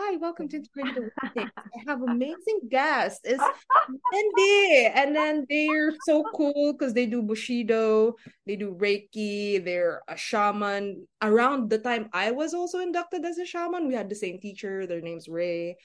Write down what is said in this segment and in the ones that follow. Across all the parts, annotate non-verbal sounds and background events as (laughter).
"Hi, welcome to (laughs) Integrated Awakenings. I have amazing guests. It's (laughs) Windy, and then they're so cool because they do bushido, they do reiki, they're a shaman. Around the time I was also inducted as a shaman, we had the same teacher. Their name's Ray,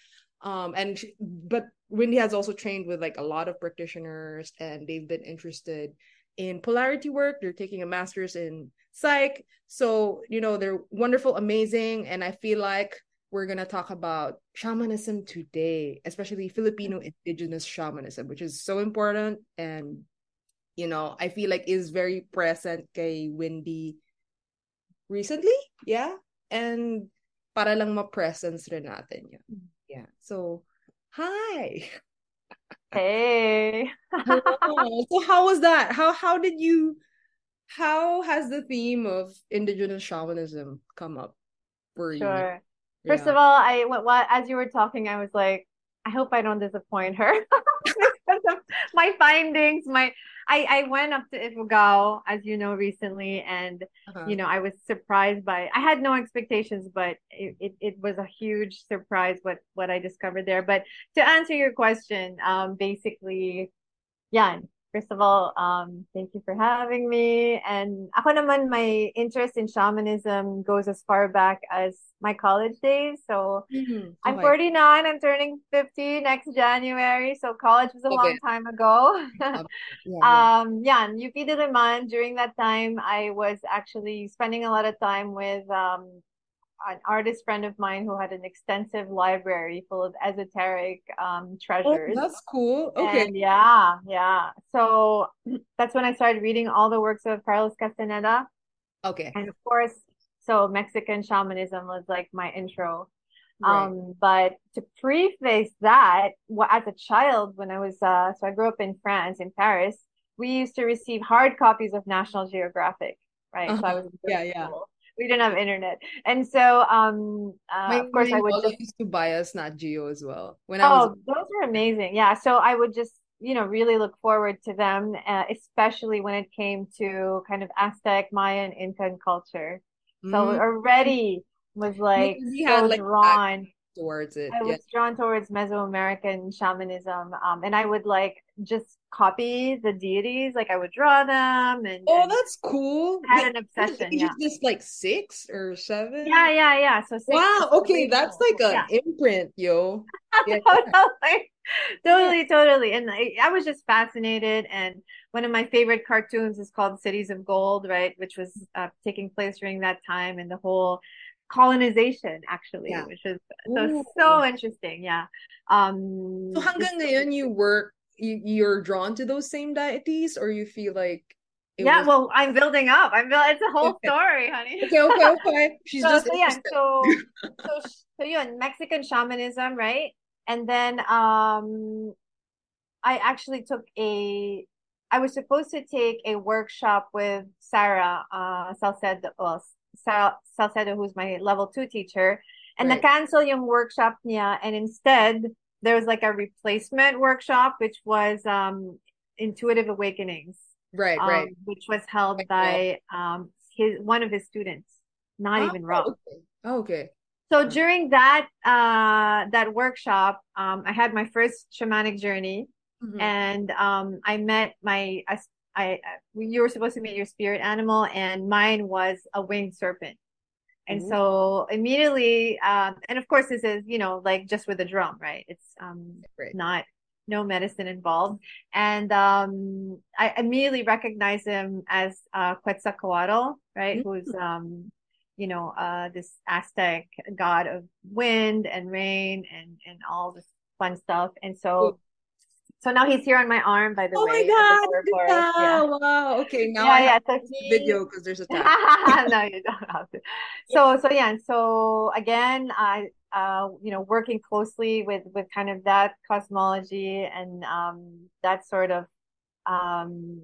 um, and she, but Windy has also trained with like a lot of practitioners, and they've been interested in polarity work. They're taking a master's in psych. So, you know, they're wonderful, amazing. And I feel like we're going to talk about shamanism today, especially Filipino indigenous shamanism, which is so important. And, you know, I feel like is very present kay Windy recently. Yeah. And para lang ma-presence rin natin yun. Mm. Yeah. So, hi. Hey. (laughs) (laughs) so how was that? How how did you how has the theme of indigenous shamanism come up for you? Sure. First yeah. of all, I what, what as you were talking, I was like, I hope I don't disappoint her (laughs) because of my findings. My I I went up to Ifugao, as you know, recently, and uh-huh. you know I was surprised by. I had no expectations, but it, it, it was a huge surprise what what I discovered there. But to answer your question, um, basically, yeah, First of all, um, thank you for having me. And ako naman, my interest in shamanism goes as far back as my college days. So mm-hmm. I'm 49, I'm turning 50 next January. So college was a okay. long time ago. (laughs) yeah, yeah. Um, yeah, and UP Diliman, during that time, I was actually spending a lot of time with um, an artist friend of mine who had an extensive library full of esoteric um, oh, treasures. Oh, that's cool. Okay. And yeah, yeah. So (clears throat) that's when I started reading all the works of Carlos Castaneda. Okay. And of course, so Mexican shamanism was like my intro. Right. Um, but to preface that, as a child, when I was uh, so I grew up in France, in Paris, we used to receive hard copies of National Geographic, right? Uh-huh. So I was yeah, yeah we didn't have internet, and so um, uh, my, of course I would just used to buy us Nat Geo as well. When I oh, was those were amazing. Yeah, so I would just you know really look forward to them, uh, especially when it came to kind of Aztec, Mayan, Incan culture. So mm-hmm. already was like so had, like, drawn towards it. I was drawn towards Mesoamerican shamanism, um, and I would like just copy the deities. Like I would draw them, and oh, and that's cool. I Had an obsession. Yeah. just like six or seven. Yeah, yeah, yeah. So wow, okay, that's like an yeah. imprint, yo. (laughs) Yeah. totally, totally, totally. And I, I was just fascinated. And one of my favorite cartoons is called Cities of Gold, right, which was uh, taking place during that time, and the whole colonization actually yeah. which is so so interesting yeah. Um so hanggang ngayon you work you, you're drawn to those same deities or you feel like yeah was... well i'm building up. I'm building it's a whole okay. story honey. Okay okay okay. She's (laughs) so, just so yeah so so so yeah mexican shamanism right? And then um i actually took a i was supposed to take a workshop with sarah uh salcedo well Sal- salcedo who's my level two teacher and right. na-cancel yung workshop niya and instead there was like a replacement workshop which was um intuitive awakenings right um, right which was held by um his one of his students not oh, even Rob. Okay. Oh, okay so during that uh that workshop um i had my first shamanic journey mm-hmm. and um i met my I, I you were supposed to meet your spirit animal and mine was a winged serpent and mm-hmm. so immediately, um, and of course, this is, you know, like just with a drum, right? It's um, right. not no medicine involved. And um, I immediately recognize him as uh, Quetzalcoatl, right? Mm-hmm. Who's, um, you know, uh, this Aztec god of wind and rain and, and all this fun stuff. And so so now he's here on my arm, by the oh way. Oh my god! Yeah. Wow. Okay, now yeah, I yeah, so he... video because there's a (laughs) tab. no, you don't have to. (laughs) So, so yeah, so again, I, uh, you know, working closely with with kind of that cosmology and um that sort of, um,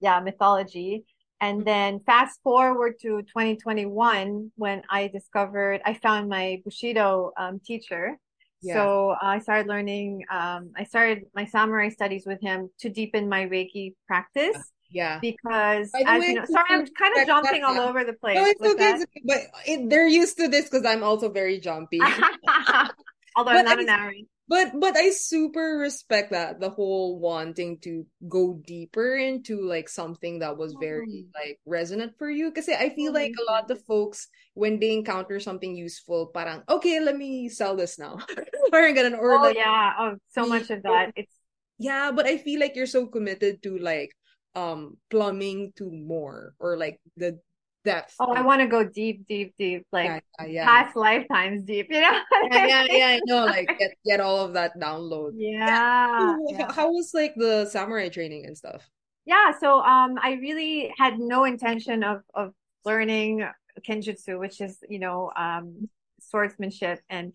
yeah, mythology. And mm-hmm. then fast forward to 2021 when I discovered I found my Bushido um, teacher yeah. So I started learning. Um, I started my samurai studies with him to deepen my Reiki practice. Yeah. Because as way, you know, sorry, I'm kind of jumping all over the place. No, it's okay, it's okay, but it, they're used to this because I'm also very jumpy. (laughs) Although but I'm not I, an Aries. But but I super respect that the whole wanting to go deeper into like something that was very like resonant for you. Because I feel like a lot of folks when they encounter something useful, parang okay, let me sell this now. (laughs) or oh like, yeah, oh so much of that. It's yeah, but I feel like you're so committed to like um plumbing to more or like the depth. Oh, I want to go deep, deep, deep, like yeah, yeah, yeah. past lifetimes deep, you know? (laughs) yeah, yeah, yeah, I know. Like get get all of that download. Yeah. How, how was like the samurai training and stuff? Yeah, so um I really had no intention of of learning kenjutsu, which is, you know, um swordsmanship and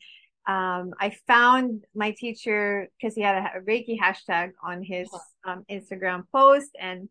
um, I found my teacher because he had a, a, Reiki hashtag on his uh-huh. um, Instagram post, and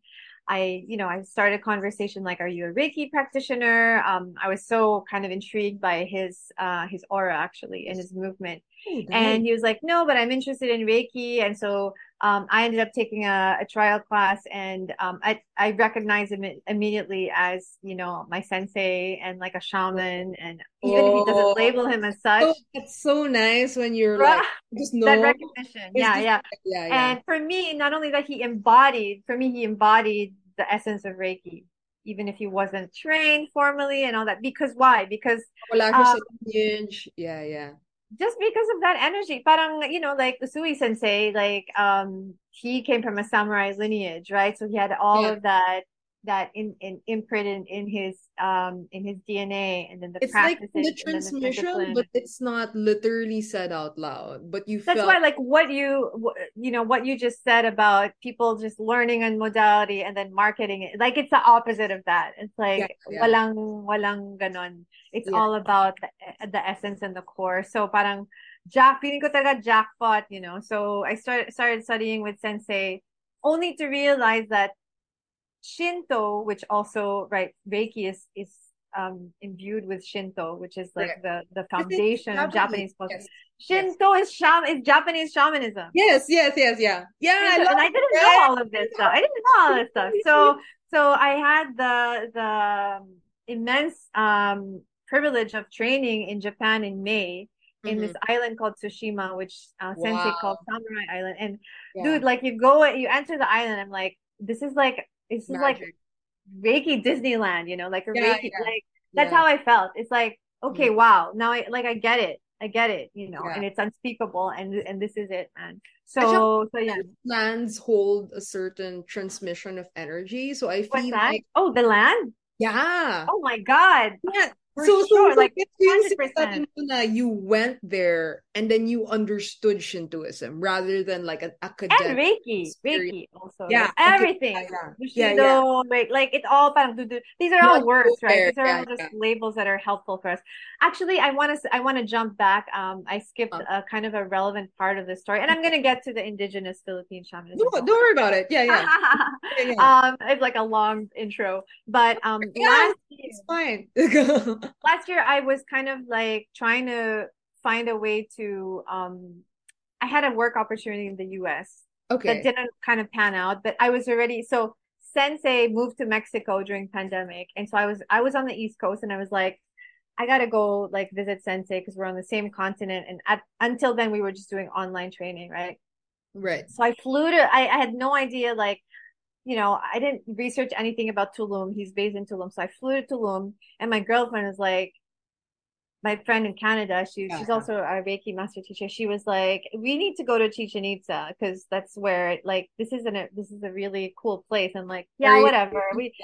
I, you know, I started a conversation like, "Are you a Reiki practitioner?" Um, I was so kind of intrigued by his uh, his aura actually and his movement, oh, and he was like, "No, but I'm interested in Reiki," and so um, I ended up taking a, a trial class and um, I, I recognized him immediately as, you know, my sensei and like a shaman. And even oh, if he doesn't oh. label him as such. Oh, it's so nice when you're (laughs) like, just know. That recognition. Yeah, just, yeah, yeah, yeah. And for me, not only that he embodied, for me, he embodied the essence of Reiki. Even if he wasn't trained formally and all that, because why? Because um, yeah, yeah just because of that energy. Parang, you know, like Usui sensei, like um he came from a samurai lineage, right? So he had all yeah. of that that in, in imprinted in his um in his DNA and then the it's like the transmission the but it's not literally said out loud but you that's felt... why like what you you know what you just said about people just learning a modality and then marketing it like it's the opposite of that. It's like yeah, yeah. walang walang ganon. It's yeah. all about the, the essence and the core. So parang jack feeling ko talaga jackpot you know? So I started started studying with sensei only to realize that Shinto, which also right Reiki is is um imbued with Shinto, which is like the the foundation of Japanese yes. Shinto yes. is sham is Japanese shamanism. Yes, yes, yes, yeah, yeah. I and I didn't know all of this stuff. I didn't know all this stuff. So (laughs) so I had the the immense um privilege of training in Japan in May in mm-hmm. this island called Tsushima, which uh, wow. Sensei called Samurai Island. And yeah. dude, like you go, you enter the island. I'm like, this is like it's just like Reiki Disneyland, you know, like a yeah, Reiki, yeah. like that's yeah. how I felt. It's like, okay, mm-hmm. wow, now I like I get it. I get it, you know, and it's unspeakable and and this is it, man. So so yeah. Lands hold a certain transmission of energy. So I feel like oh the land? Yeah. Oh my god. Yeah. For so, sure, so like you went there and then you understood Shintoism rather than like an academic and Reiki, experience. Reiki also, yeah, like, everything, yeah, yeah, yeah. Like, like it's all parang these are all words, right? These are yeah, all just yeah. labels that are helpful for us. Actually, I want to I want to jump back. Um, I skipped uh, a kind of a relevant part of the story, and I'm gonna get to the indigenous Philippine shamanism. No, don't worry about it. Yeah, (laughs) yeah. yeah, Um, it's like a long intro, but um, yeah, last it's fine. (laughs) last year I was kind of like trying to find a way to um I had a work opportunity in the US okay. that didn't kind of pan out, but I was already so Sensei moved to Mexico during pandemic. And so I was I was on the East Coast and I was like, I gotta go like visit Sensei because we're on the same continent. And at, until then we were just doing online training, right? Right. So I flew to I, I had no idea like you know, I didn't research anything about Tulum. He's based in Tulum. So I flew to Tulum and my girlfriend was like, my friend in Canada, she, yeah. she's also a Reiki master teacher. She was like, we need to go to Chichen Itza because that's where like this isn't a this is a really cool place. I'm like, yeah, Very whatever. We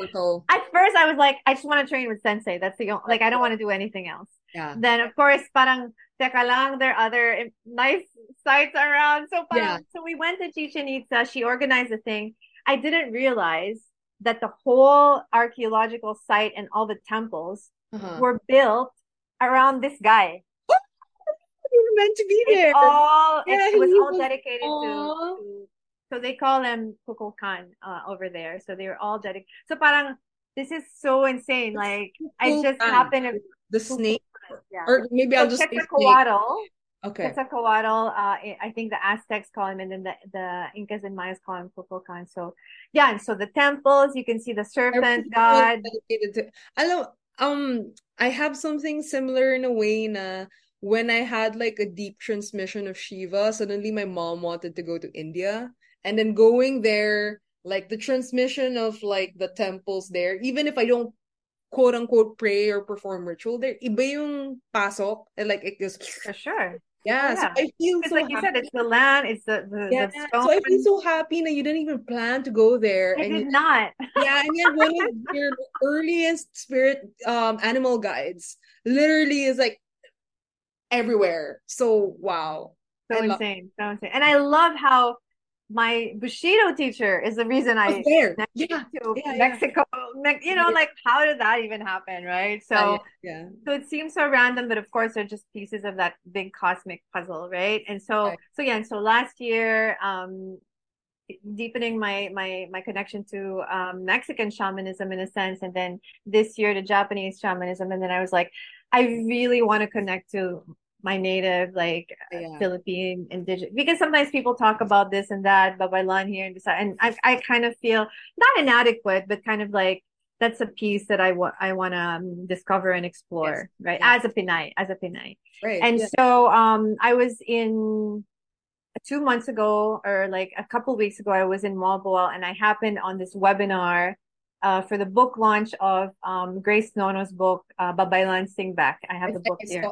at first I was like, I just want to train with Sensei. That's the only, like I don't want to do anything else. Yeah. Then of course, parang teka lang, there are other eh, nice sites around. So parang, yeah. so we went to Chichen Itza. She organized the thing. I didn't realize that the whole archaeological site and all the temples uh-huh. were built around this guy. (laughs) You're meant to be there. It's all yeah, it was all dedicated to, to, so they call him Kukulkan uh, over there. So they were all dedicated. So parang this is so insane. Like I just happened to the snake. Yeah. Or maybe I'll just check the Quetzalcoatl. Okay. Quetzalcoatl, uh, I think the Aztecs call him, and then the, the Incas and Mayas call him Kukulkan. So, yeah, and so the temples, you can see the serpent god. I know, um, I have something similar in a way na when I had like a deep transmission of Shiva, suddenly my mom wanted to go to India. And then going there, like the transmission of like the temples there, even if I don't quote unquote pray or perform ritual, there iba yung pasok. And like it goes for sure. Yeah, yeah. So I feel so like happy. you said, it's the land, it's the, the, yeah. the So I feel so happy that you didn't even plan to go there. I and did you, not. Yeah, and yet one of (laughs) your earliest spirit um animal guides literally is like everywhere. So wow. So I insane. Love- so insane. And I love how my Bushido teacher is the reason I there. Yeah. to yeah, Mexico. Yeah. You know, like how did that even happen, right? So yeah, So it seems so random, but of course they're just pieces of that big cosmic puzzle, right? And so right. so yeah, and so last year, um deepening my my my connection to um Mexican shamanism in a sense, and then this year to Japanese shamanism, and then I was like, I really want to connect to my native like yeah. Philippine indigenous because sometimes people talk about this and that babaylan here and this and I I kind of feel not inadequate but kind of like that's a piece that I want I want to um, discover and explore yes. right yeah. as a Pinay as a Pinay right and yeah. so um I was in two months ago or like a couple weeks ago I was in Moalboal and I happened on this webinar uh, for the book launch of um, Grace Nono's book, uh, Babaylan Sing Back. I have the book here.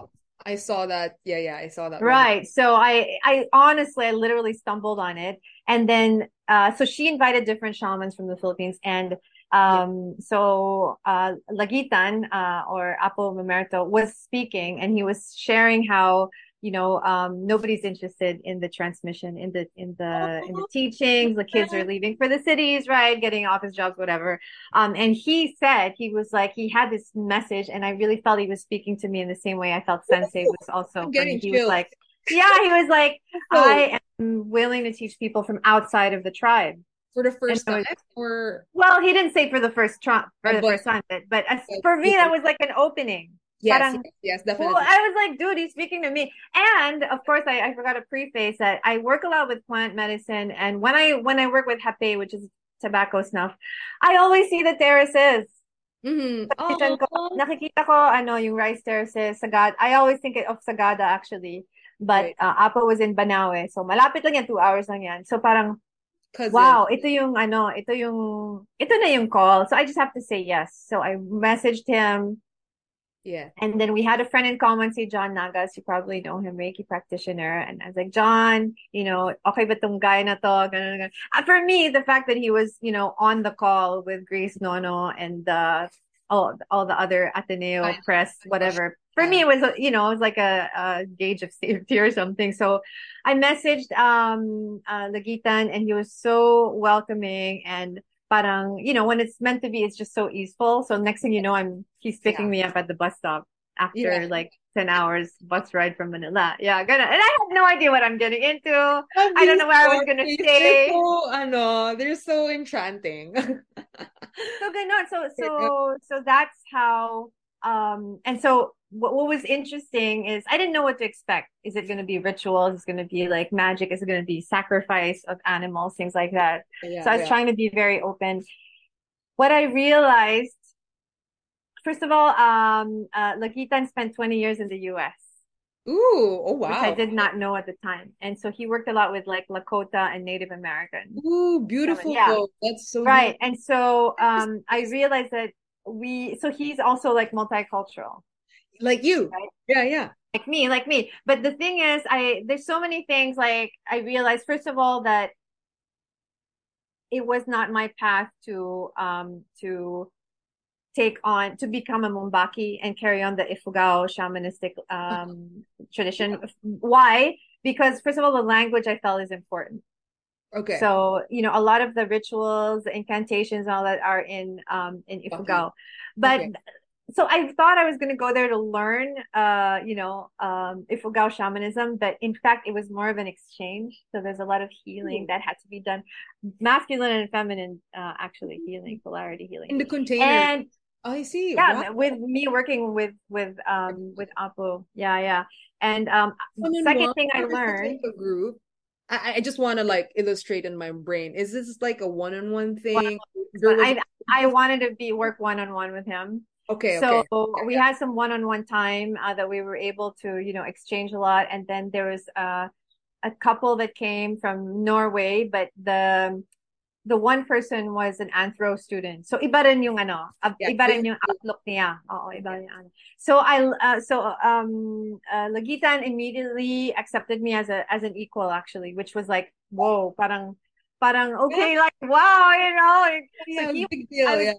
I saw that. Yeah, yeah, I saw that. Right. So I, I honestly, I literally stumbled on it, and then, uh, so she invited different shamans from the Philippines, and um, yeah. so uh, Lagitan, uh, or Apo Mamerto was speaking, and he was sharing how you know um, nobody's interested in the transmission in the in the in the teachings. The kids are leaving for the cities right? Getting office jobs whatever. Um, and he said he was like he had this message and i really felt he was speaking to me in the same way i felt sensei was also he chills. was like (laughs) yeah he was like i am willing to teach people from outside of the tribe. For the first was, time or? Well he didn't say for the first time for the first time but, but as, for me that was like an opening Yes, Parang, yes, yes, definitely. Well, I was like, dude, he's speaking to me. And of course, I, I forgot to preface that I work a lot with plant medicine, and when I when I work with hape, which is tobacco snuff, I always see the terraces. Mm-hmm. Oh. Ko, nakikita ko ano yung rice terraces, sagad. I always think of Sagada actually, but right. uh, Apo was in Banawe, so malapit lang yan, two hours lang yan. So parang Cousin. Wow, ito yung ano, ito yung ito na yung call. So I just have to say yes. So I messaged him yeah. And then we had a friend in common, say John Nagas. You probably know him, Reiki practitioner. And I was like, John, you know, okay ba tong guy na to? Ganun, ganun. Uh, for me, the fact that he was, you know, on the call with Grace Nono and uh, all, all the other Ateneo I, press, whatever. For me, it was, you know, it was like a, a gauge of (laughs) safety or something. So I messaged um, uh, Lagitan and he was so welcoming and parang, you know, when it's meant to be, it's just so easeful. So next thing you know, I'm, he's picking yeah. me up at the bus stop after yeah. like 10 hours bus ride from Manila. Yeah, gonna, and I have no idea what I'm getting into. I don't know where I was gonna stay. So, ano, they're so enchanting. so good. No, so, (laughs) so, so that's how, um, and so what, what was interesting is I didn't know what to expect. Is it going to be rituals? Is it going to be like magic? Is it going to be sacrifice of animals, things like that? Yeah, so I was yeah. trying to be very open. What I realized, first of all, um, uh, Lagitan spent 20 years in the U.S. Ooh, oh wow. Which I did not know at the time. And so he worked a lot with like Lakota and Native American. Ooh, beautiful. Yeah. That's so right. And so um I realized that we so he's also like multicultural like you right? yeah yeah like me like me but the thing is i there's so many things like i realized first of all that it was not my path to um to take on to become a Mumbaki and carry on the Ifugao shamanistic um (laughs) tradition. Why? Because first of all, the language I felt is important. Okay. So you know, a lot of the rituals, the incantations, and all that are in um in Ifugao, okay. but okay so I thought I was going to go there to learn, uh, you know, um, Ifugao shamanism, but in fact, it was more of an exchange. So there's a lot of healing that had to be done, masculine and feminine, uh, actually healing, polarity healing in the container. And oh, I see. Yeah, wow. with me working with with um with Apo, yeah, yeah. And um, second thing I learned, a group. I, I just want to like illustrate in my brain. Is this like a one-on-one thing? I I wanted to be work one-on-one with him Okay. So okay. we had some one-on-one time uh, that we were able to, you know, exchange a lot. And then there was uh, a couple that came from Norway, but the the one person was an anthro student. So iba rin yung ano, yeah, iba rin yung outlook niya. Oo, iba rin ano. So I uh, so um uh, Lagitan immediately accepted me as a as an equal actually, which was like, whoa, parang parang okay, like wow, you know. Yeah, so he, big deal, yeah.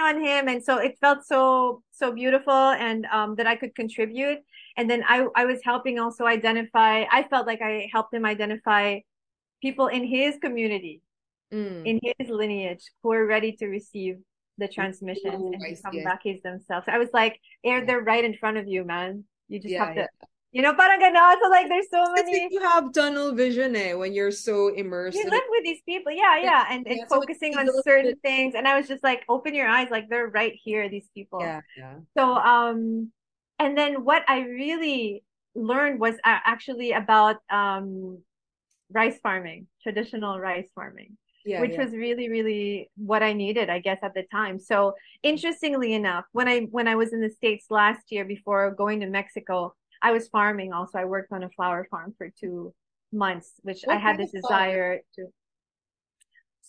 On him and so it felt so so beautiful and um that I could contribute and then I I was helping also identify I felt like I helped him identify people in his community mm. in his lineage who are ready to receive the transmissions Ooh, and become Bakis themselves. I was like, they're, they're right in front of you, man. You just yeah, have to, yeah. You know, parang ganon. So like, there's so many. You have tunnel vision eh, when you're so immersed. You live with these people. Yeah, yeah. And, and focusing on certain bit... things. And I was just like, open your eyes. Like they're right here, these people. Yeah, yeah. So, um, and then what I really learned was actually about, um, rice farming, traditional rice farming yeah, which yeah. was really really what i needed i guess at the time so interestingly enough when i when i was in the states last year before going to mexico i was farming also i worked on a flower farm for two months which what i had this desire to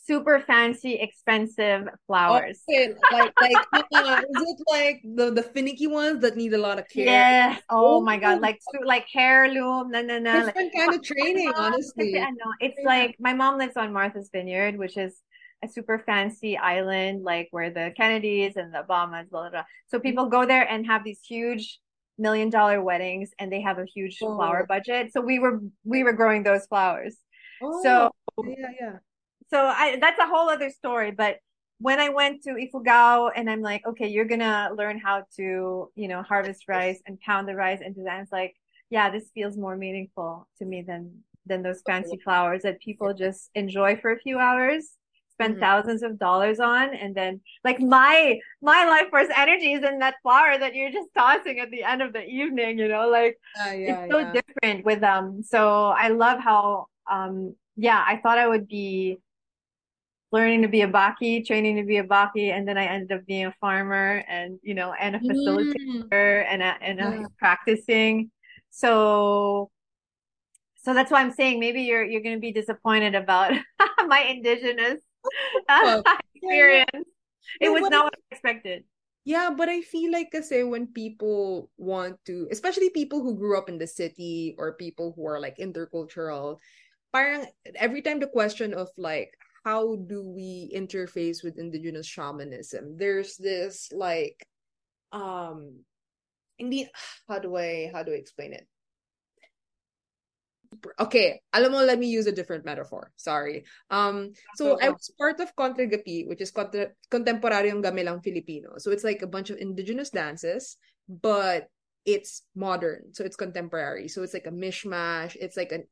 super fancy, expensive flowers. Okay. Like, like, (laughs) uh, is it like the the finicky ones that need a lot of care? Yes. Oh, oh my god, like like heirloom, no, no, no. Different like, kind of (laughs) training, (laughs) honestly. I know. It's yeah. like my mom lives on Martha's Vineyard, which is a super fancy island, like where the Kennedys and the Obamas, blah, blah, blah. So people go there and have these huge million dollar weddings and they have a huge oh. flower budget. So we were we were growing those flowers. Oh, so yeah, yeah so I that's a whole other story. But when I went to Ifugao and I'm like, okay, you're gonna learn how to, you know, harvest rice and pound the rice into that. It's like, yeah, this feels more meaningful to me than than those oh, fancy flowers that people just enjoy for a few hours, spend mm-hmm. thousands of dollars on, and then like my my life force energy is in that flower that you're just tossing at the end of the evening, you know, like uh, yeah, it's so yeah. different with them. So I love how um yeah, I thought I would be learning to be a baki, training to be a baki, and then I ended up being a farmer and you know and a facilitator mm. and a, and a yeah. practicing. So so that's why I'm saying maybe you're you're going to be disappointed about (laughs) my indigenous (laughs) well, (laughs) experience. Yeah. It was not what I expected. Yeah, but I feel like I say when people want to, especially people who grew up in the city or people who are like intercultural, parang every time the question of like how do we interface with indigenous shamanism there's this like um the (sighs) how do i how do i explain it okay alam mo let me use a different metaphor sorry. Um so i was part of Kontra-Gapi which is Contra- contemporaryong gamelang filipino. So it's like a bunch of indigenous dances but it's modern so it's contemporary. So it's like a mishmash it's like an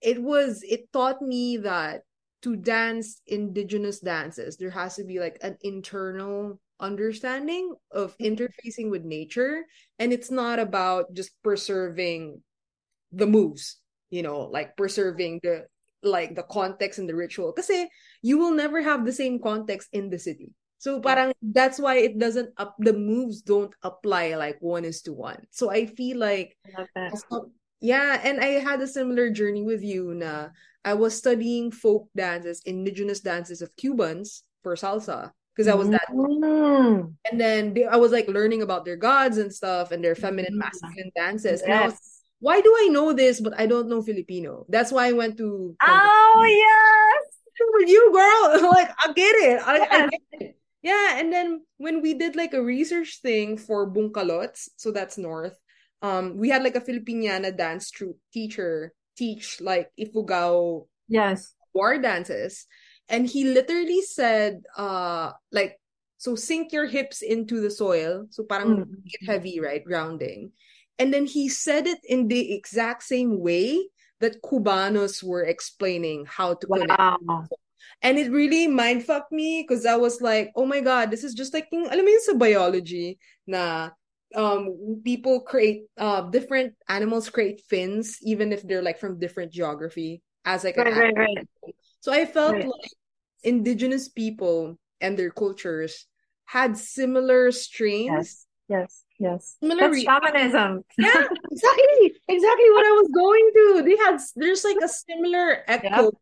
it was it taught me that to dance indigenous dances there has to be like an internal understanding of mm-hmm. interfacing with nature and it's not about just preserving the moves you know like preserving the like the context and the ritual because you will never have the same context in the city so parang that's why it doesn't up the moves don't apply like one is to one so i feel like I yeah and i had a similar journey with you na I was studying folk dances, indigenous dances of Cubans for salsa because I was that. Mm. And then they, I was like learning about their gods and stuff and their feminine, mm. masculine dances. Yes. And I was, why do I know this but I don't know Filipino? That's why I went to. Oh yes, with you, girl. (laughs) like I get it. I, I get it. Yeah, and then when we did like a research thing for Bugkalots, so that's north. Um, we had like a Filipiniana dance troupe teacher teach like ifugao yes war dances and he literally said uh like so sink your hips into the soil so parang mm. get heavy right grounding and then he said it in the exact same way that Cubanos were explaining how to wow. connect and it really mind fucked me because I was like, oh my god, this is just like alam mo yun sa biology na um people create uh different animals create fins even if they're like from different geography as like right, right, right. so i felt right. like indigenous people and their cultures had similar strains. Yes. Yes. Yes. Similar That's shamanism. yeah, (laughs) exactly. Exactly what I was going to. They had there's like a similar echo yep.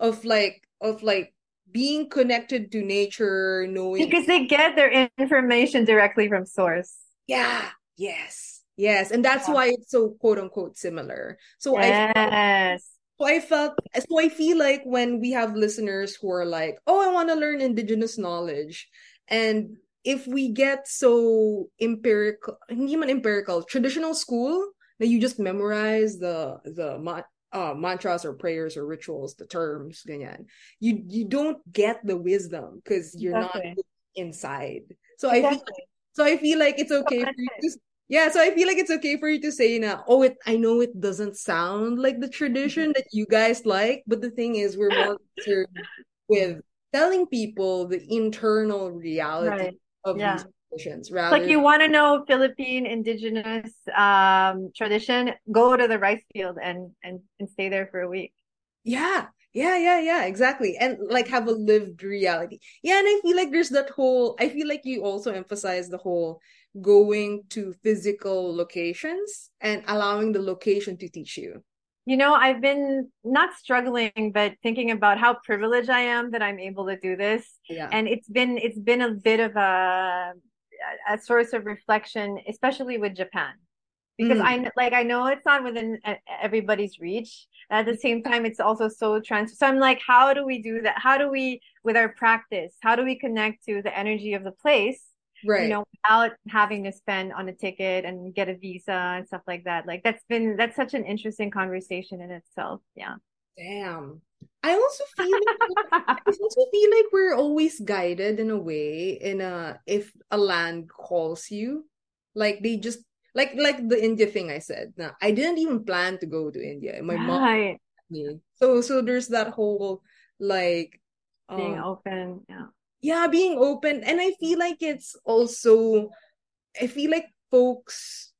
of like of like being connected to nature, knowing because they get their information directly from source. Yeah. Yes. Yes. And that's yeah. why it's so quote unquote similar. So yes. I so I felt so I feel like when we have listeners who are like, oh, I want to learn indigenous knowledge. And if we get so empirical, hindi man empirical, traditional school that you just memorize the the uh, mantras or prayers or rituals, the terms, ganyan. You you don't get the wisdom because you're exactly. not inside. So exactly. I feel so I feel like it's okay for you to yeah, so I feel like it's okay for you to say now, oh it I know it doesn't sound like the tradition that you guys like, but the thing is we're more (laughs) concerned with telling people the internal reality right. Of yeah. these traditions rather like you want to know philippine indigenous um tradition go to the rice field and and and stay there for a week. Yeah. Yeah yeah yeah exactly. And like have a lived reality. Yeah and i feel like there's that whole i feel like you also emphasize the whole going to physical locations and allowing the location to teach you you know i've been not struggling but thinking about how privileged i am that i'm able to do this yeah. and it's been it's been a bit of a a source of reflection, especially with Japan. Because mm. I like I know it's not within everybody's reach. At the same time, it's also so trans. So I'm like, how do we do that? How do we, with our practice, how do we connect to the energy of the place? Right. You know, without having to spend on a ticket and get a visa and stuff like that. Like that's been that's such an interesting conversation in itself. Yeah. Damn. I also feel like, (laughs) I also feel like we're always guided in a way in a if a land calls you, like they just like like the India thing I said. Now I didn't even plan to go to India. My right. mom me. So so there's that whole like being um, open, yeah. Yeah, being open. And I feel like it's also I feel like folks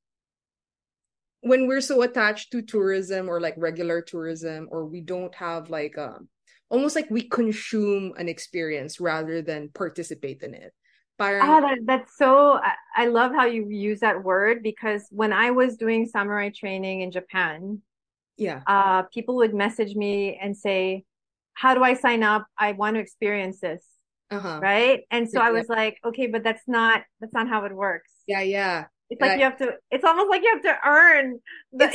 when we're so attached to tourism or like regular tourism or we don't have like um almost like we consume an experience rather than participate in it. Parang, ah, that, that's so I, I love how you use that word because when i was doing samurai training in japan yeah. uh people would message me and say how do i sign up? I want to experience this uh-huh. right and so yeah, i was yeah. like okay but that's not that's not how it works yeah yeah it's like you have to. It's almost like you have to earn. The, like?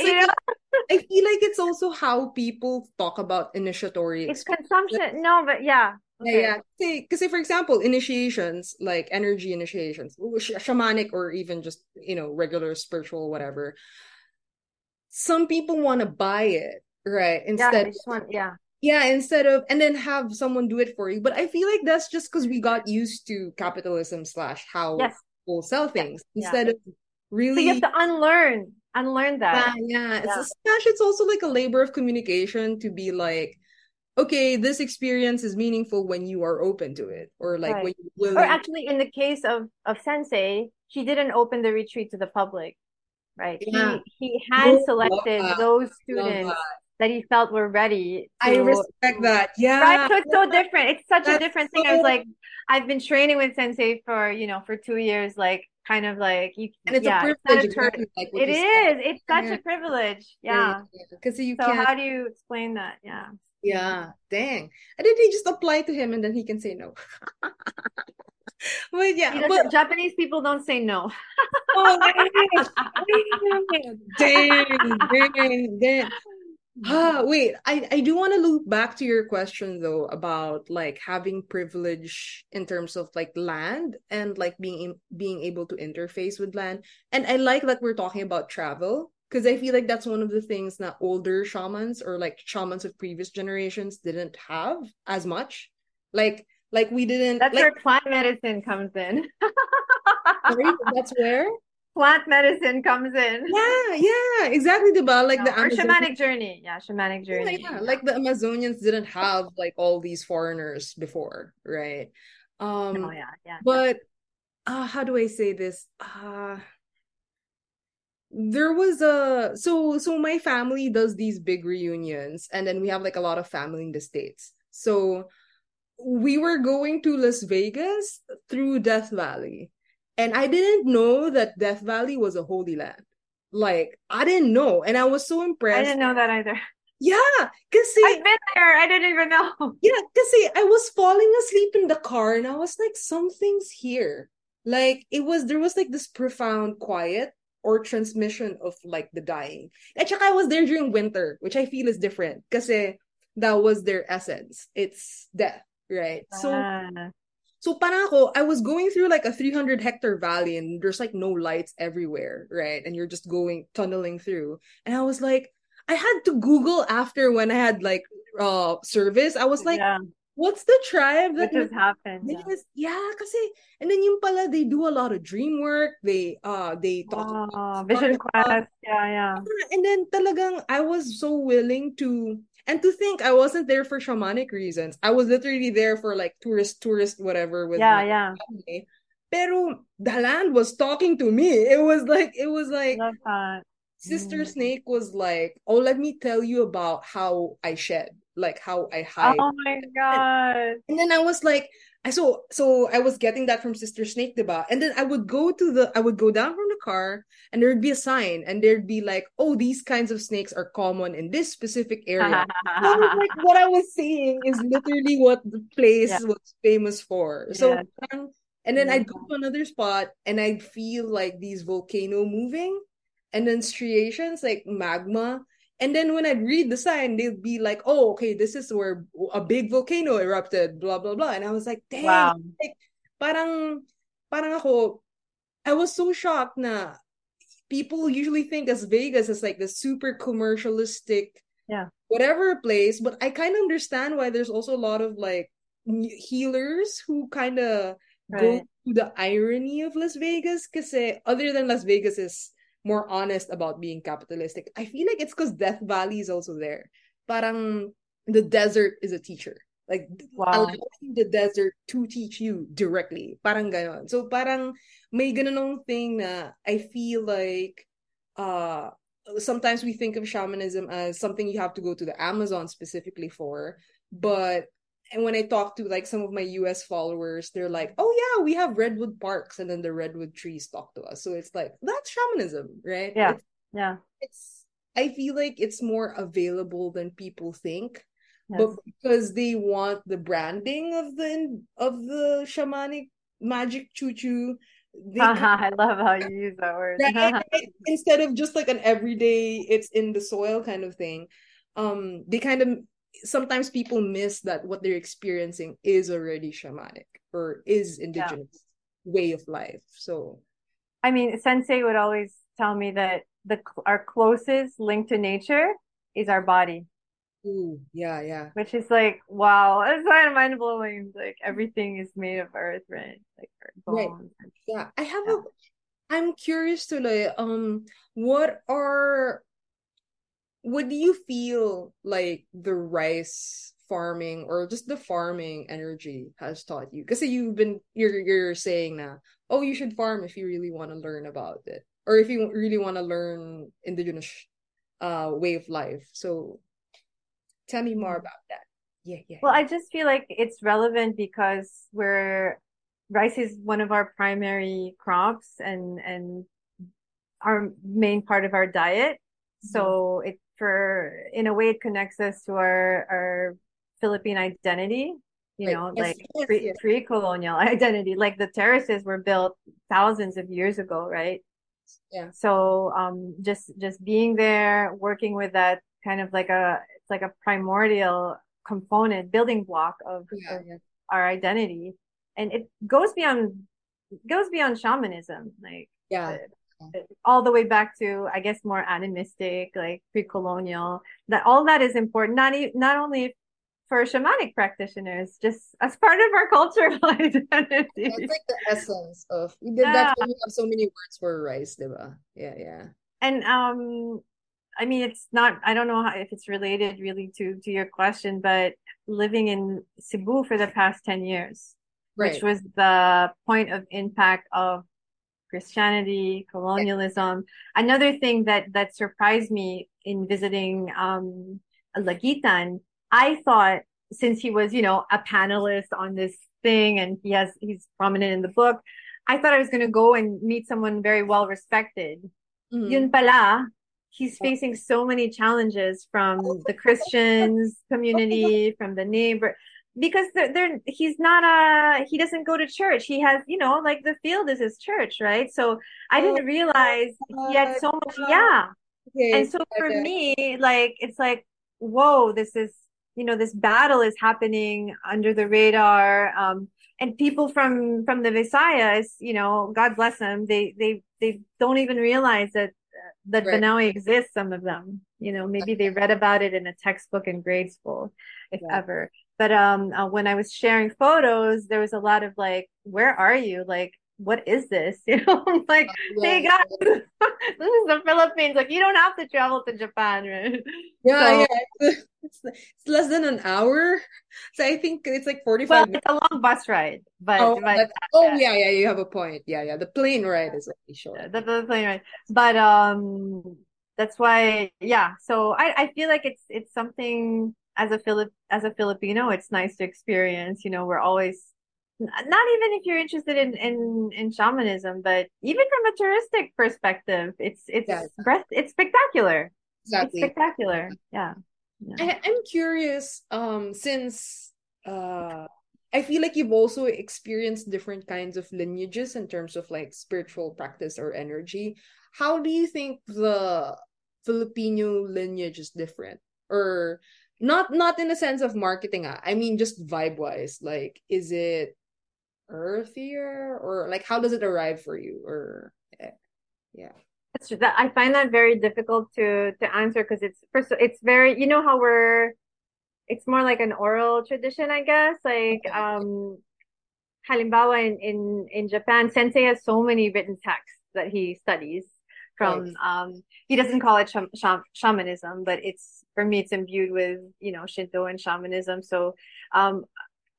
I feel like it's also how people talk about initiatory. It's consumption. No, but yeah. Okay. Yeah, yeah. Because say, for example, initiations like energy initiations, shamanic, or even just you know regular spiritual whatever. Some people want to buy it, right? Instead, yeah, want, yeah, yeah. Instead of and then have someone do it for you. But I feel like that's just because we got used to capitalism slash how yes. people sell things yeah. instead yeah. of really so you have to unlearn unlearn that yeah, yeah. it's yeah. it's also like a labor of communication to be like okay this experience is meaningful when you are open to it or like right. when you willing... or actually in the case of of sensei he didn't open the retreat to the public right yeah. he he had oh, selected those students that. he felt were ready to, i respect that. Yeah. Right so it's so different. It's such That's a different so... thing i was like i've been training with sensei for you know for two years like kind of like you and it's yeah, a privilege it's ter- like it is. it's such yeah. a privilege. Yeah because you so how do you explain that? Yeah. Yeah dang. And then he just apply to him and then he can say no. (laughs) But yeah but, japanese people don't say no. Oh, (laughs) dang, dang, dang. Ah, wait, I, I do want to loop back to your question though about like having privilege in terms of like land and like being being able to interface with land. And I like that we're talking about travel because I feel like that's one of the things that older shamans or like shamans of previous generations didn't have as much. Like like we didn't That's like, where plant medicine comes in. (laughs) Sorry, that's where plant medicine comes in. Yeah, yeah, exactly. Diba? Like yeah, the shamanic journey. Yeah, shamanic journey. Yeah, yeah, like the Amazonians didn't have like all these foreigners before, right? Um oh, yeah, yeah. But uh how do I say this? Uh there was a so so my family does these big reunions and then we have like a lot of family in the states. So we were going to Las Vegas through Death Valley. And I didn't know that Death Valley was a holy land. Like, I didn't know. And I was so impressed. I didn't know that either. Yeah, because see, I've been there. I didn't even know. Yeah, because see, I was falling asleep in the car and I was like, something's here. Like it was there was like this profound quiet or transmission of like the dying. At saka I was there during winter, which I feel is different. Because that was their essence. It's death, right? So ah. So parang ako, I was going through like a 300 hectare valley and there's like no lights everywhere, right? And you're just going tunneling through. And I was like, I had to Google after when I had like uh service. I was like, yeah. what's the tribe that has happened? Yeah. yeah, kasi and then yung pala they do a lot of dream work. They uh they talk oh, vision quest. Yeah, yeah. And then talagang I was so willing to and to think I wasn't there for shamanic reasons. I was literally there for like tourist tourist whatever with yeah, yeah. Family. Pero the land was talking to me. It was like it was like Sister mm. Snake was like, "Oh, let me tell you about how I shed, like how I hide." Oh my god! And, and then I was like, so so I was getting that from Sister Snake, diba? And then I would go to the, I would go down from the car, and there'd be a sign, and there'd be like, "Oh, these kinds of snakes are common in this specific area." (laughs) so like, what I was seeing is literally what the place yeah. was famous for. So. Yeah. Um, and then I'd mm-hmm. go to another spot and I'd feel like these volcano moving and then striations like magma. And then when I'd read the sign, they'd be like, "Oh, okay, this is where a big volcano erupted." Blah blah blah. And I was like, "Dang!" Wow. Like, parang, parang ako, I was so shocked. Na people usually think as Vegas as like the super commercialistic, yeah, whatever place. But I kind of understand why there's also a lot of like healers who kind of right. go to the irony of Las Vegas. Because other than Las Vegas is more honest about being capitalistic. I feel like it's because Death Valley is also there. Parang the desert is a teacher. Like wow. allowing the desert to teach you directly. Parang ganon. So parang may ganonong thing na I feel like uh sometimes we think of shamanism as something you have to go to the Amazon specifically for, but and when I talk to like some of my US followers, they're like, "Oh yeah, we have redwood parks," and then the redwood trees talk to us. So it's like that's shamanism, right? Yeah, it's, yeah. It's I feel like it's more available than people think, yes. but because they want the branding of the of the shamanic magic choo choo. (laughs) I love how you use that word. (laughs) right? Instead of just like an everyday, it's in the soil kind of thing. Um, they kind of sometimes people miss that what they're experiencing is already shamanic or is indigenous yeah. way of life so i mean sensei would always tell me that the our closest link to nature is our body Ooh, yeah yeah which is like wow (laughs) it's kind of mind-blowing like everything is made of earth right like bones right. yeah i have yeah. a i'm curious to like um what are what do you feel like the rice farming or just the farming energy has taught you? Because you've been you're you're saying now, oh, you should farm if you really want to learn about it, or if you really want to learn indigenous uh way of life. So, tell me more about that. Yeah, yeah. Well, I just feel like it's relevant because we're rice is one of our primary crops and and our main part of our diet. So mm-hmm. it for in a way it connects us to our our Philippine identity, you know, like pre, pre-colonial (laughs) identity. Like the terraces were built thousands of years ago, right? Yeah. So um just just being there, working with that kind of like a it's like a primordial component, building block of, yeah, of yeah. our identity. And it goes beyond goes beyond shamanism. Like yeah all the way back to I guess more animistic, like pre-colonial. That all that is important. Not e- not only for shamanic practitioners, just as part of our cultural (laughs) identity. It's like the essence of yeah. that's why we have so many words for rice, diba? Yeah, yeah. And um I mean it's not I don't know how, if it's related really to to your question, but living in Cebu for the past 10 years, right. which was the point of impact of Christianity, colonialism. Another thing that that surprised me in visiting um, Laguitan, I thought since he was, you know, a panelist on this thing and he has, he's prominent in the book, I thought I was going to go and meet someone very well respected. Mm. Yun pala, he's facing so many challenges from the Christians community, from the neighbor, because they're, they're he's not a he doesn't go to church. He has you know like the field is his church, right? So I didn't oh, realize he had so much. Yeah, okay. and so for okay. me, like it's like whoa, this is you know this battle is happening under the radar. Um, and people from from the Visayas, you know, God bless them, they they they don't even realize that that right. Exists. Some of them, you know, maybe they read about it in a textbook in grade school, if yeah. ever. But um, uh, when I was sharing photos, there was a lot of like, "Where are you?" Like, what is this? (laughs) You know, like, oh, yeah. hey guys, (laughs) this is the Philippines. Like, you don't have to travel to Japan, right? (laughs) Yeah, so, yeah. It's, it's, less than an hour. So I think it's like 45 well, minutes. It's a long bus ride. But, oh, but oh yeah, yeah, you have a point. Yeah, yeah. The plane ride is really short. The, the plane ride. But um that's why yeah. So I, I feel like it's it's something as a Philip as a Filipino, it's nice to experience. You know, we're always not even if you're interested in in in shamanism but even from a touristic perspective it's it's yeah. breath it's spectacular exactly it's spectacular yeah, yeah. I, i'm curious um since uh i feel like you've also experienced different kinds of lineages in terms of like spiritual practice or energy how do you think the filipino lineage is different or not not in the sense of marketing i mean just vibe wise like is it earthier or like how does it arrive for you or eh, yeah that's true. That I find that very difficult to to answer because it's first it's very you know how we're it's more like an oral tradition I guess like um halimbawa in in in Japan sensei has so many written texts that he studies from right. um he doesn't call it sh- sh- shamanism but it's for me it's imbued with you know Shinto and shamanism so um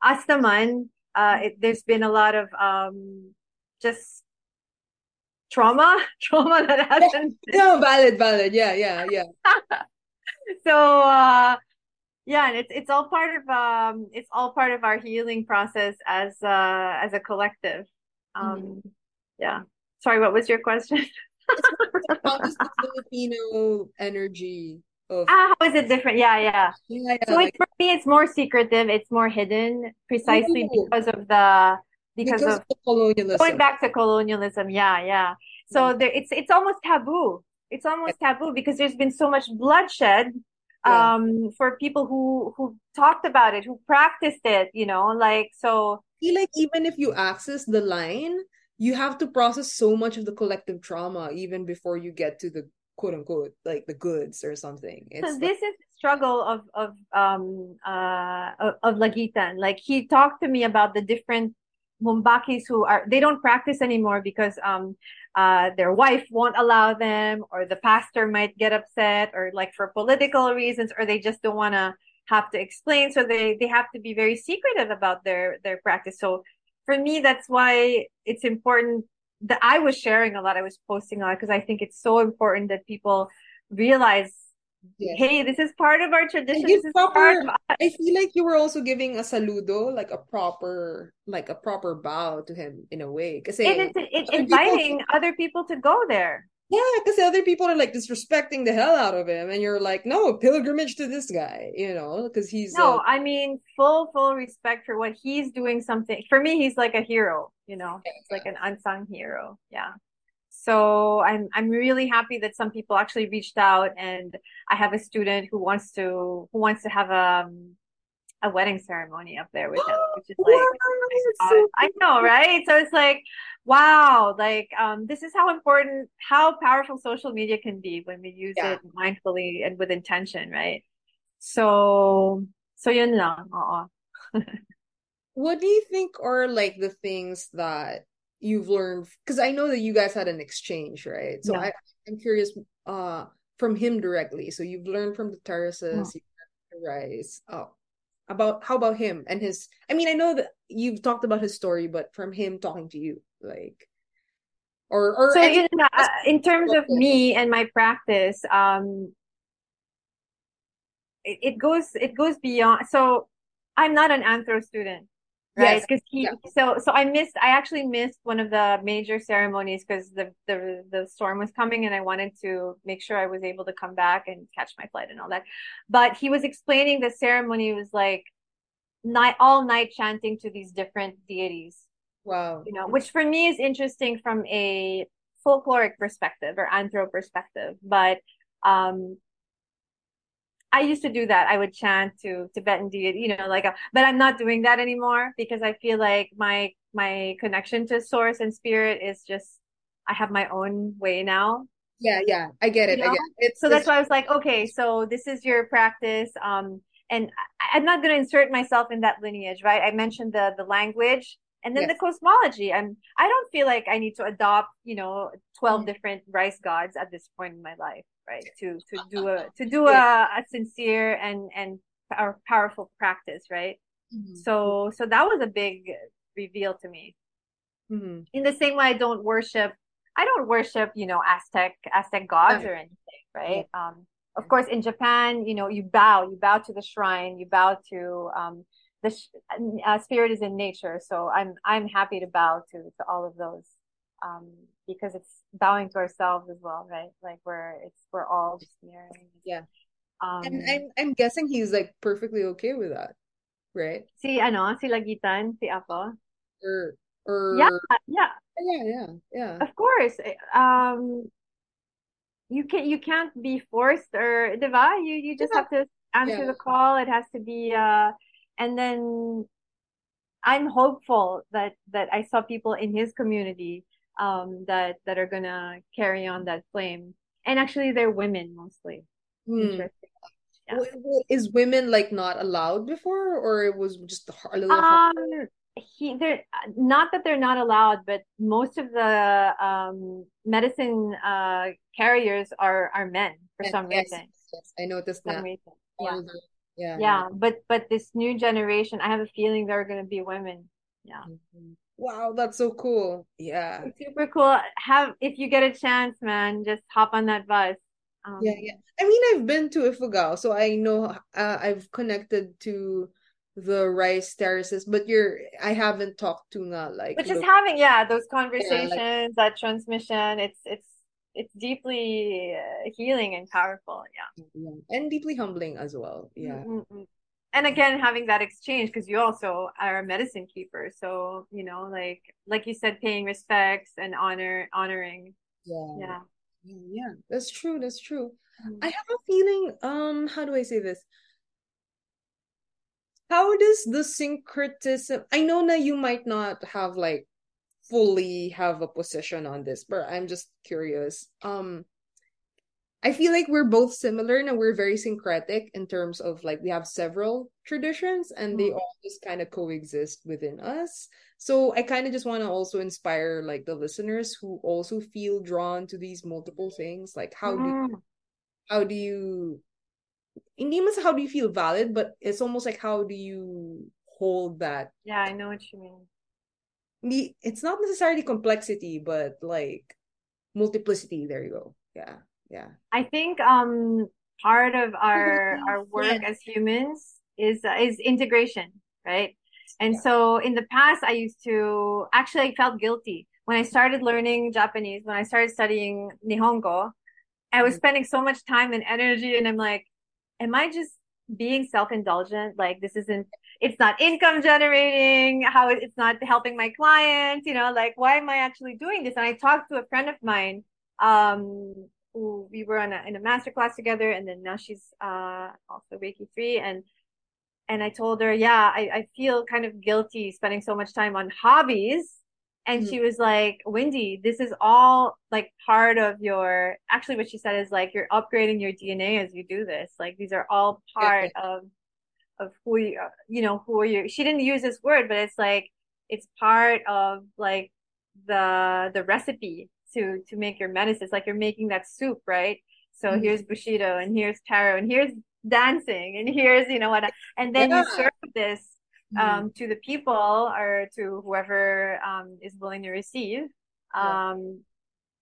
Astaman uh, it, there's been a lot of um, just trauma, (laughs) trauma that (laughs) hasn't. no, valid, valid. Yeah, yeah, yeah. (laughs) so uh, yeah, and it's it's all part of um, it's all part of our healing process as uh, as a collective. Um, mm-hmm. Yeah. Sorry, what was your question? how is the Filipino energy of ah, how is it different? Yeah, yeah. yeah, yeah so like, it's for me, it's more secretive. It's more hidden, precisely because of the because, because of, of colonialism. Going back to colonialism, yeah, yeah. So mm. there, it's it's almost taboo. It's almost taboo because there's been so much bloodshed yeah. um for people who who talked about it, who practiced it. You know, like so. I feel like even if you access the line, you have to process so much of the collective trauma even before you get to the quote unquote like the goods or something. It's so this like, is the struggle of of um uh of, of Lagitan. Like he talked to me about the different Mumbakis who are they don't practice anymore because um uh their wife won't allow them or the pastor might get upset or like for political reasons or they just don't want to have to explain so they they have to be very secretive about their their practice so for me that's why it's important that I was sharing a lot. I was posting a lot because I think it's so important that people realize, yes. hey, this is part of our tradition. This proper, of I feel like you were also giving a saludo, like a proper, like a proper bow to him in a way. Because it's, it's inviting people, other people to go there. Yeah, because other people are like disrespecting the hell out of him, and you're like, no, pilgrimage to this guy, you know, because he's no. Uh, I mean, full full respect for what he's doing. Something for me, he's like a hero, you know, yeah, it's like an unsung hero. Yeah. So I'm I'm really happy that some people actually reached out, and I have a student who wants to who wants to have a um, a wedding ceremony up there with him, which is (gasps) like so I know, right? So it's like wow like um, this is how important how powerful social media can be when we use yeah. it mindfully and with intention right so so yun lang (laughs) what do you think are like the things that you've learned? Because i know that you guys had an exchange right? So yeah. I, i'm curious uh from him directly. So you've learned from the terraces the rice. Oh about how about him and his i mean i know that you've talked about his story but from him talking to you like or or so in, uh, in terms of me and my practice um it, it goes it goes beyond so I'm not an anthro student right? Because he yeah. so so i missed i actually missed one of the major ceremonies because the, the the storm was coming and i wanted to make sure i was able to come back and catch my flight and all that. But he was explaining the ceremony was like night all night chanting to these different deities. Wow. You know which for me is interesting from a folkloric perspective or anthro perspective but um I used to do that. I would chant to Tibetan deity, you know, like, a, but I'm not doing that anymore because I feel like my my connection to source and spirit is just I have my own way now. Yeah, yeah, I get it. You know? I get it. It's, so that's why I was like, okay, so this is your practice. Um, and I, I'm not going to insert myself in that lineage, right? I mentioned the the language and then yes. the cosmology. I'm I don't feel like I need to adopt, you know, 12 mm-hmm. different rice gods at this point in my life right? To to do a to do a, a sincere and and powerful practice right? Mm-hmm. so so that was a big reveal to me. Mm-hmm. in the same way i don't worship i don't worship you know aztec aztec gods or anything right? Yeah. um of course in japan you know you bow you bow to the shrine you bow to um the sh- uh, spirit is in nature so i'm i'm happy to bow to to all of those um because it's bowing to ourselves as well, right? Like we're it's we're all just mirroring. Yeah. Um, and I'm I'm guessing he's like perfectly okay with that, right? Si ano, si Lagitan, si Apo. Or or yeah, yeah, yeah, yeah, yeah. Of course, um, you can you can't be forced or diva. You you just yeah. have to answer yeah. the call. It has to be uh, and then I'm hopeful that that I saw people in his community um, that that are gonna carry on that flame. And actually, they're women mostly. Hmm. Interesting. Yeah. Is women like not allowed before, or it was just a little? Um, he they're not that they're not allowed, but most of the um medicine uh carriers are are men for and, some yes, reason. Yes, I noticed that. Reason. Yeah. yeah. Yeah, but but this new generation, I have a feeling they're gonna be women. Yeah. Mm-hmm. Wow, that's so cool. Yeah. It's super cool. Have if you get a chance, man, just hop on that bus. Um, yeah, yeah. I mean, I've been to Ifugao, so I know uh, I've connected to the rice terraces, but you're I haven't talked to nga like But just having yeah, those conversations, yeah, like, that transmission, it's it's it's deeply uh, healing and powerful, yeah. yeah. And deeply humbling as well. Yeah. Mm-hmm and again having that exchange because you also are a medicine keeper. So you know like like you said paying respects and honor honoring. Yeah. Yeah yeah. That's true that's true. Mm-hmm. i have a feeling um how do i say this? How does the syncretism i know that you might not have like fully have a position on this but i'm just curious. Um I feel like we're both similar and we're very syncretic in terms of like we have several traditions and they hmm. all just kind of coexist within us. So I kind of just want to also inspire like the listeners who also feel drawn to these multiple things. Like how do hmm. how do you hindi mas how do you feel valid, but it's almost like how do you hold that? Yeah, I know what you mean. It's not necessarily complexity, but like multiplicity. There you go. Yeah yeah. I think um part of our our work yeah. as humans is uh, is integration right? And yeah. so in the past i used to actually i felt guilty. When i started learning japanese when i started studying nihongo i was mm-hmm. spending so much time and energy and i'm like am i just being self-indulgent? Like this isn't it's not income generating. How it's not helping my clients you know? Like why am i actually doing this? And i talked to a friend of mine um who we were on a, in a master class together, and then now she's uh, also Reiki three, and and I told her, yeah, I, I feel kind of guilty spending so much time on hobbies. And mm-hmm. she was like, Windy, this is all like part of your, actually what she said is like, you're upgrading your DNA as you do this. Like these are all part of, of who you, you know, who are you, she didn't use this word, but it's like, it's part of like the, the recipe to to make your medicine. It's like you're making that soup, right? So mm-hmm. here's Bushido and here's tarot and here's dancing and here's you know what and then yeah. you serve this mm-hmm. um mm-hmm. to the people or to whoever um is willing to receive. Um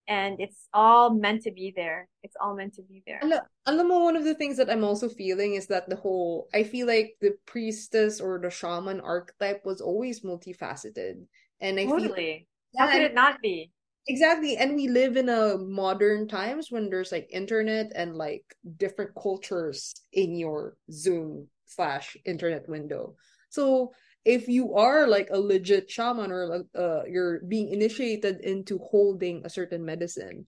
and it's all meant to be there. It's all meant to be there. And alam mo, one of the things that I'm also feeling is that the whole, I feel like the priestess or the shaman archetype was always multifaceted. And I totally. feel how could it not be? Exactly. And we live in a modern times when there's like internet and like different cultures in your Zoom slash internet window. So if you are like a legit shaman or uh, you're being initiated into holding a certain medicine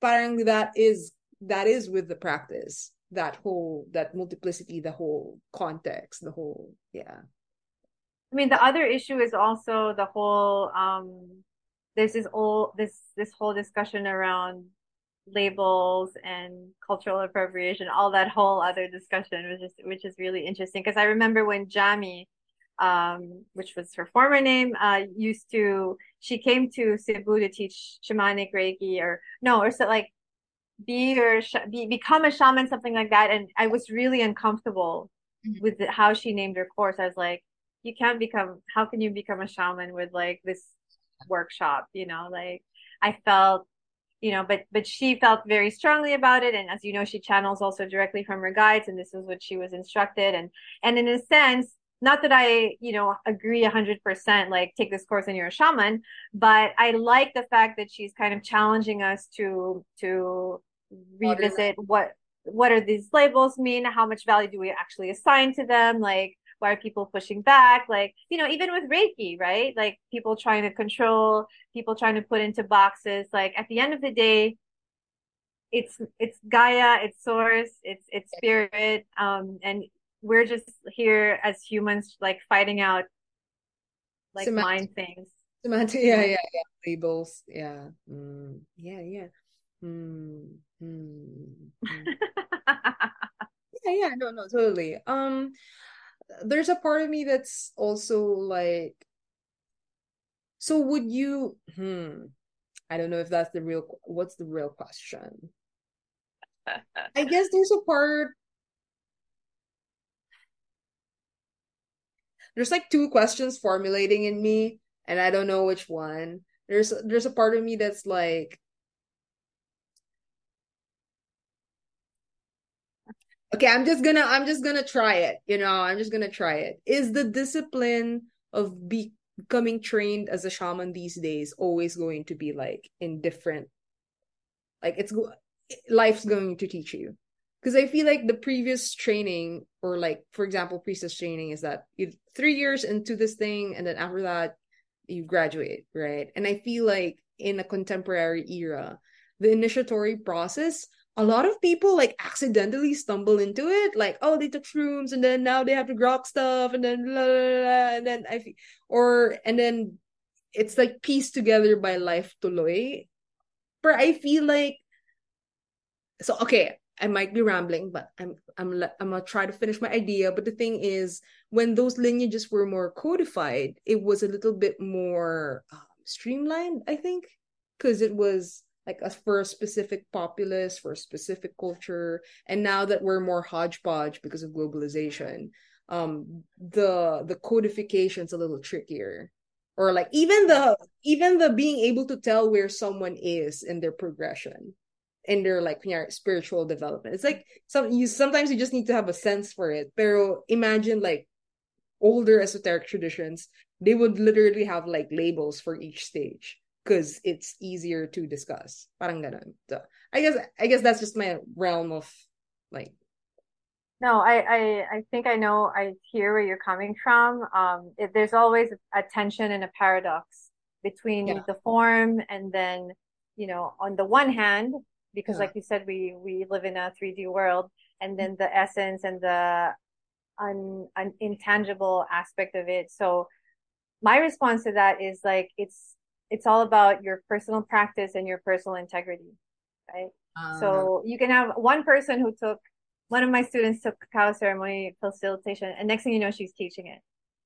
parang that is that is with the practice that whole that multiplicity the whole context the whole yeah i mean the other issue is also the whole um there's this all this this whole discussion around labels and cultural appropriation all that whole other discussion which is which is really interesting because i remember when Jamie um, which was her former name, uh, used to, she came to Cebu to teach shamanic Reiki or no, or so like be or sh- be, become a shaman, something like that. And I was really uncomfortable mm-hmm. with the, how she named her course. I was like, you can't become, how can you become a shaman with like this workshop? You know, like I felt you know but but she felt very strongly about it. And as you know she channels also directly from her guides and this is what she was instructed. And and in a sense not that I, you know, agree 100% like take this course and you're a shaman, but I like the fact that she's kind of challenging us to to revisit what what are these labels mean, how much value do we actually assign to them, like why are people pushing back like you know even with reiki right like people trying to control people trying to put into boxes like at the end of the day it's it's gaia it's source it's it's spirit um and we're just here as humans like fighting out like Semantic. mind things Semantic, yeah, yeah, yeah. Labels, yeah, mm, yeah, yeah. Mm, mm, (laughs) yeah, yeah. No, no, totally. Um, there's a part of me that's also like, so would you? Hmm. I don't know if that's the real. What's the real question? I guess (laughs) there's a part there's like two questions formulating in me and I don't know which one. There's there's a part of me that's like Okay, I'm just gonna I'm just gonna try it. You know, I'm just gonna try it. Is the discipline of becoming trained as a shaman these days always going to be like in different like it's life's going to teach you because I feel like the previous training, or like for example, priestess training, is that you three years into this thing, and then after that, you graduate, right? And I feel like in a contemporary era, the initiatory process, a lot of people like accidentally stumble into it, like oh they took shrooms, and then now they have to grok stuff, and then blah, blah, blah, and then I or and then it's like pieced together by life tuloy. But I feel like so okay I might be rambling, but I'm I'm I'm gonna try to finish my idea. But the thing is, when those lineages were more codified, it was a little bit more um, streamlined, I think, because it was like a, for a specific populace, for a specific culture. And now that we're more hodgepodge because of globalization, um, the the codification's a little trickier. Or like even the even the being able to tell where someone is in their progression in their like spiritual development. It's like some you sometimes you just need to have a sense for it. Pero imagine like older esoteric traditions, they would literally have like labels for each stage because it's easier to discuss. Parang ganun. So, I guess I guess that's just my realm of like no, I, I, I think I know. I hear where you're coming from. Um, it, there's always a tension and a paradox between yeah. the form and then, you know, on the one hand, because yeah. like you said we we live in a 3d world and then the essence and the un, un, intangible aspect of it so my response to that is like it's it's all about your personal practice and your personal integrity right uh, so you can have one person who took one of my students took cacao ceremony facilitation and next thing you know she's teaching it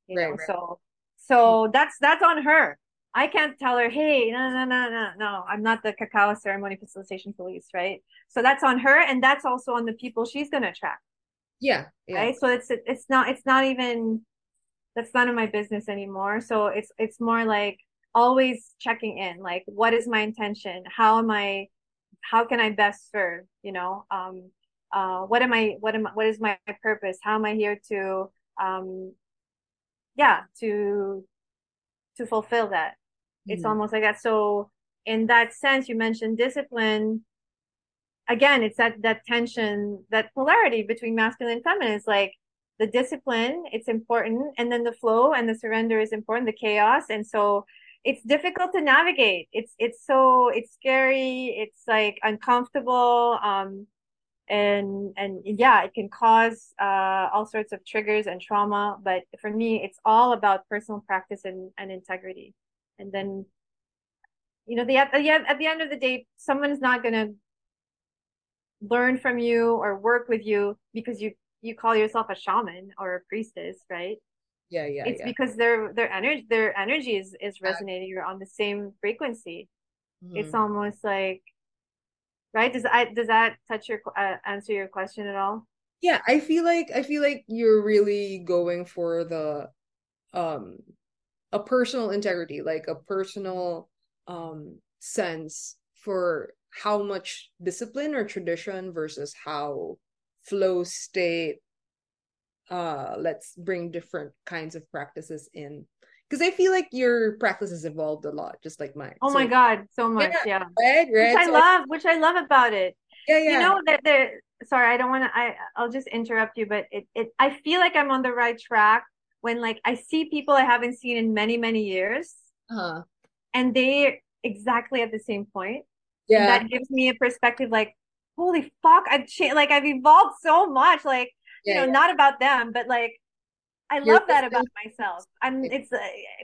you right, know right. so so that's that's on her I can't tell her, hey, no, no, no, no, no, I'm not the cacao ceremony facilitation police, right? So that's on her, and that's also on the people she's gonna attract. Yeah, yeah. Right. So it's it's not it's not even that's none of my business anymore. So it's it's more like always checking in like what is my intention? How am i how can i best serve you know? Um uh what am i what am what is my purpose? How am i here to um yeah to to fulfill that? Mm-hmm. it's almost like that. So in that sense you mentioned discipline. Again it's that that tension that polarity between masculine and feminine. It's like the discipline it's important and then the flow and the surrender is important the chaos. And so it's difficult to navigate. It's it's so it's scary. It's like uncomfortable um and and yeah it can cause uh all sorts of triggers and trauma. But for me it's all about personal practice and, and integrity. And then you know the at the at the end of the day someone's not going to learn from you or work with you because you you call yourself a shaman or a priestess right yeah yeah it's yeah. because their their energy their energy is is resonating you're on the same frequency mm-hmm. it's almost like right does i does that touch your uh, answer your question at all yeah i feel like i feel like you're really going for the um a personal integrity like a personal um sense for how much discipline or tradition versus how flow state uh let's bring different kinds of practices in because i feel like your practices evolved a lot just like mine oh so, my god so much yeah, yeah. Right, right. which i so love which i love about it yeah yeah you know that there sorry i don't want to i i'll just interrupt you but it, it i feel like i'm on the right track when like i see people i haven't seen in many many years uh-huh. and they exactly at the same point yeah and that gives me a perspective like holy fuck i've changed like i've evolved so much like you know, yeah. not about them, but like I You're love that about myself. I'm it's uh,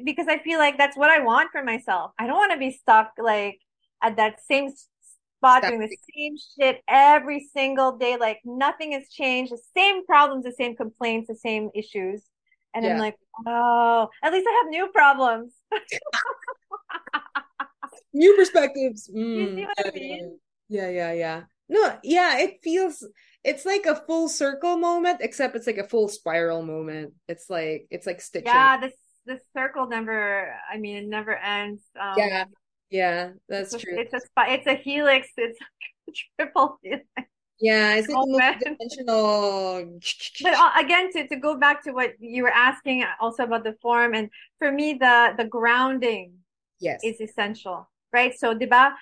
because I feel like that's what I want for myself. I don't want to be stuck like at that same spot doing the same shit every single day. Like nothing has changed. The same problems, the same complaints, the same issues. And yeah. I'm like, oh, at least I have new problems. (laughs) new perspectives. Mm, you see what yeah, I mean? Yeah, yeah, yeah. No, yeah, it feels it's like a full circle moment, except it's like a full spiral moment. It's like it's like stitching. Yeah, this this circle never. I mean, it never ends. Um, yeah, yeah, that's it's true. A, it's a it's a helix. It's (laughs) a triple helix. Yeah, it's oh, dimensional. (laughs) But uh, again, to, to go back to what you were asking, also about the form, and for me, the the grounding, yes, is essential, right? So, diba,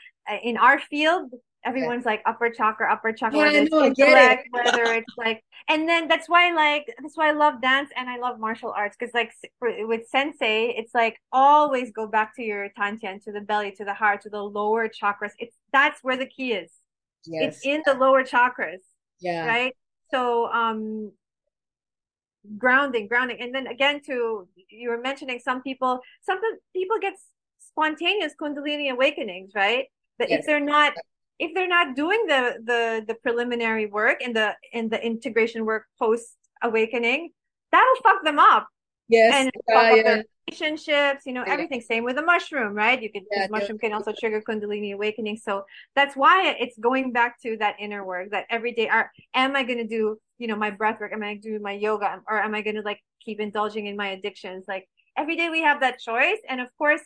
in our field, everyone's like upper chakra, upper chakra, yeah, whether, it's it. whether (laughs) it's like, and then that's why like that's why I love dance and I love martial arts because like for, with sensei, it's like always go back to your tantian, to the belly, to the heart, to the lower chakras. It's that's where the key is. Yes. It's in the lower chakras. Yeah. Right. So um grounding grounding and then again to you were mentioning some people some people get spontaneous kundalini awakenings right but yes. if they're not if they're not doing the the the preliminary work and the in the integration work post awakening, that'll fuck them up. Yes, and uh, yeah. relationships, you know, yeah. everything. Same with the mushroom, right? You can yeah, mushroom can also trigger kundalini awakening. So that's why it's going back to that inner work. That every day, are am I going to do you know my breath work? Am I do my yoga, or am I going to like keep indulging in my addictions? Like every day we have that choice, and of course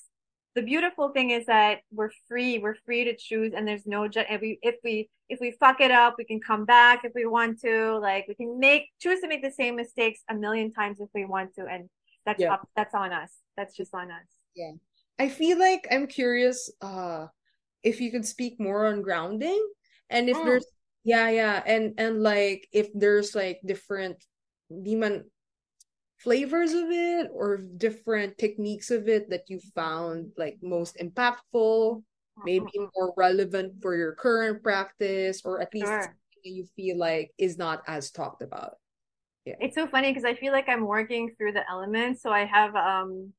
the beautiful thing is that we're free we're free to choose and there's no if we if we if we fuck it up we can come back if we want to like we can make choose to make the same mistakes a million times if we want to and that's yeah. up that's on us that's just on us yeah i feel like i'm curious uh if you could speak more on grounding and if mm. there's yeah yeah and and like if there's like different demon flavors of it or different techniques of it that you found like most impactful maybe mm-hmm. more relevant for your current practice or at least sure. you feel like is not as talked about yeah it's so funny because i feel like i'm working through the elements so i have um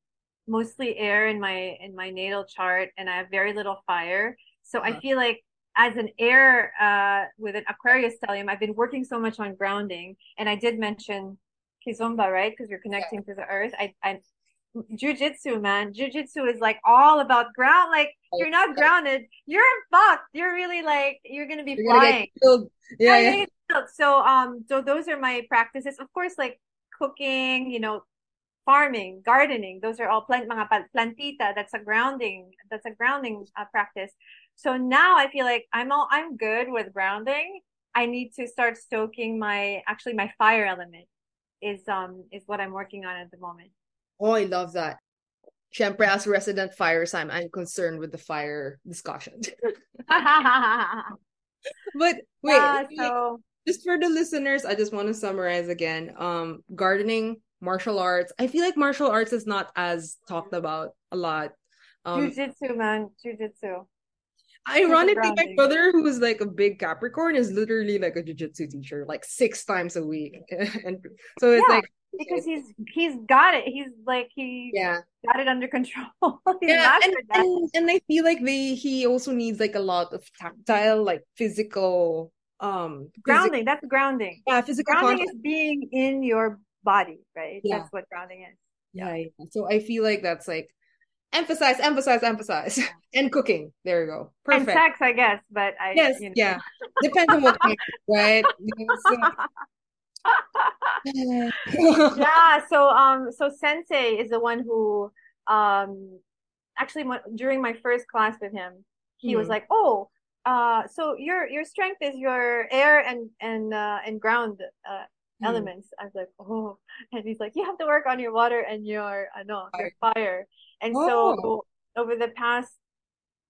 mostly air in my in my natal chart and i have very little fire so uh-huh. i feel like as an air uh with an aquarius stellium i've been working so much on grounding and i did mention kizomba, right? Because you're connecting yeah. to the earth. I, I jujitsu, man. Jujitsu is like all about ground. Like you're not grounded, you're fucked. You're really like you're gonna be you're flying. Gonna yeah, yeah. So um, so those are my practices. Of course, like cooking, you know, farming, gardening. Those are all plant mga plantita. That's a grounding. That's a grounding uh, practice. So now I feel like I'm all I'm good with grounding. I need to start stoking my actually my fire element is um is what I'm working on at the moment. Oh, I love that. Syempre, as resident fire sign, I'm concerned with the fire discussion. (laughs) but wait, yeah, so just for the listeners, I just want to summarize again. Um, gardening, martial arts. I feel like martial arts is not as talked about a lot. Um, Jiu-jitsu, man, jiu-jitsu. Ironically, my brother, who is like a big Capricorn, is literally like a jiu-jitsu teacher, like six times a week, (laughs) and so it's yeah, like because he's he's got it. He's like he yeah got it under control. (laughs) yeah, and, and, and I feel like they he also needs like a lot of tactile, like physical um grounding. Phys- that's grounding. Yeah, physical grounding contact. is being in your body, right? Yeah. That's what grounding is. Yeah. yeah. So I feel like that's like emphasize, emphasize, emphasize, (laughs) and cooking. There you go. Perfect. And sex, I guess, but I yes, you know. yeah, depends on what kind, right? (laughs) (laughs) yeah. So um, so Sensei is the one who um, actually during my first class with him, he mm-hmm. was like, oh. Uh, so your your strength is your air and and uh, and ground uh, mm. elements. I was like, oh, and he's like, you have to work on your water and your uh, no, fire. your fire. And oh. so over the past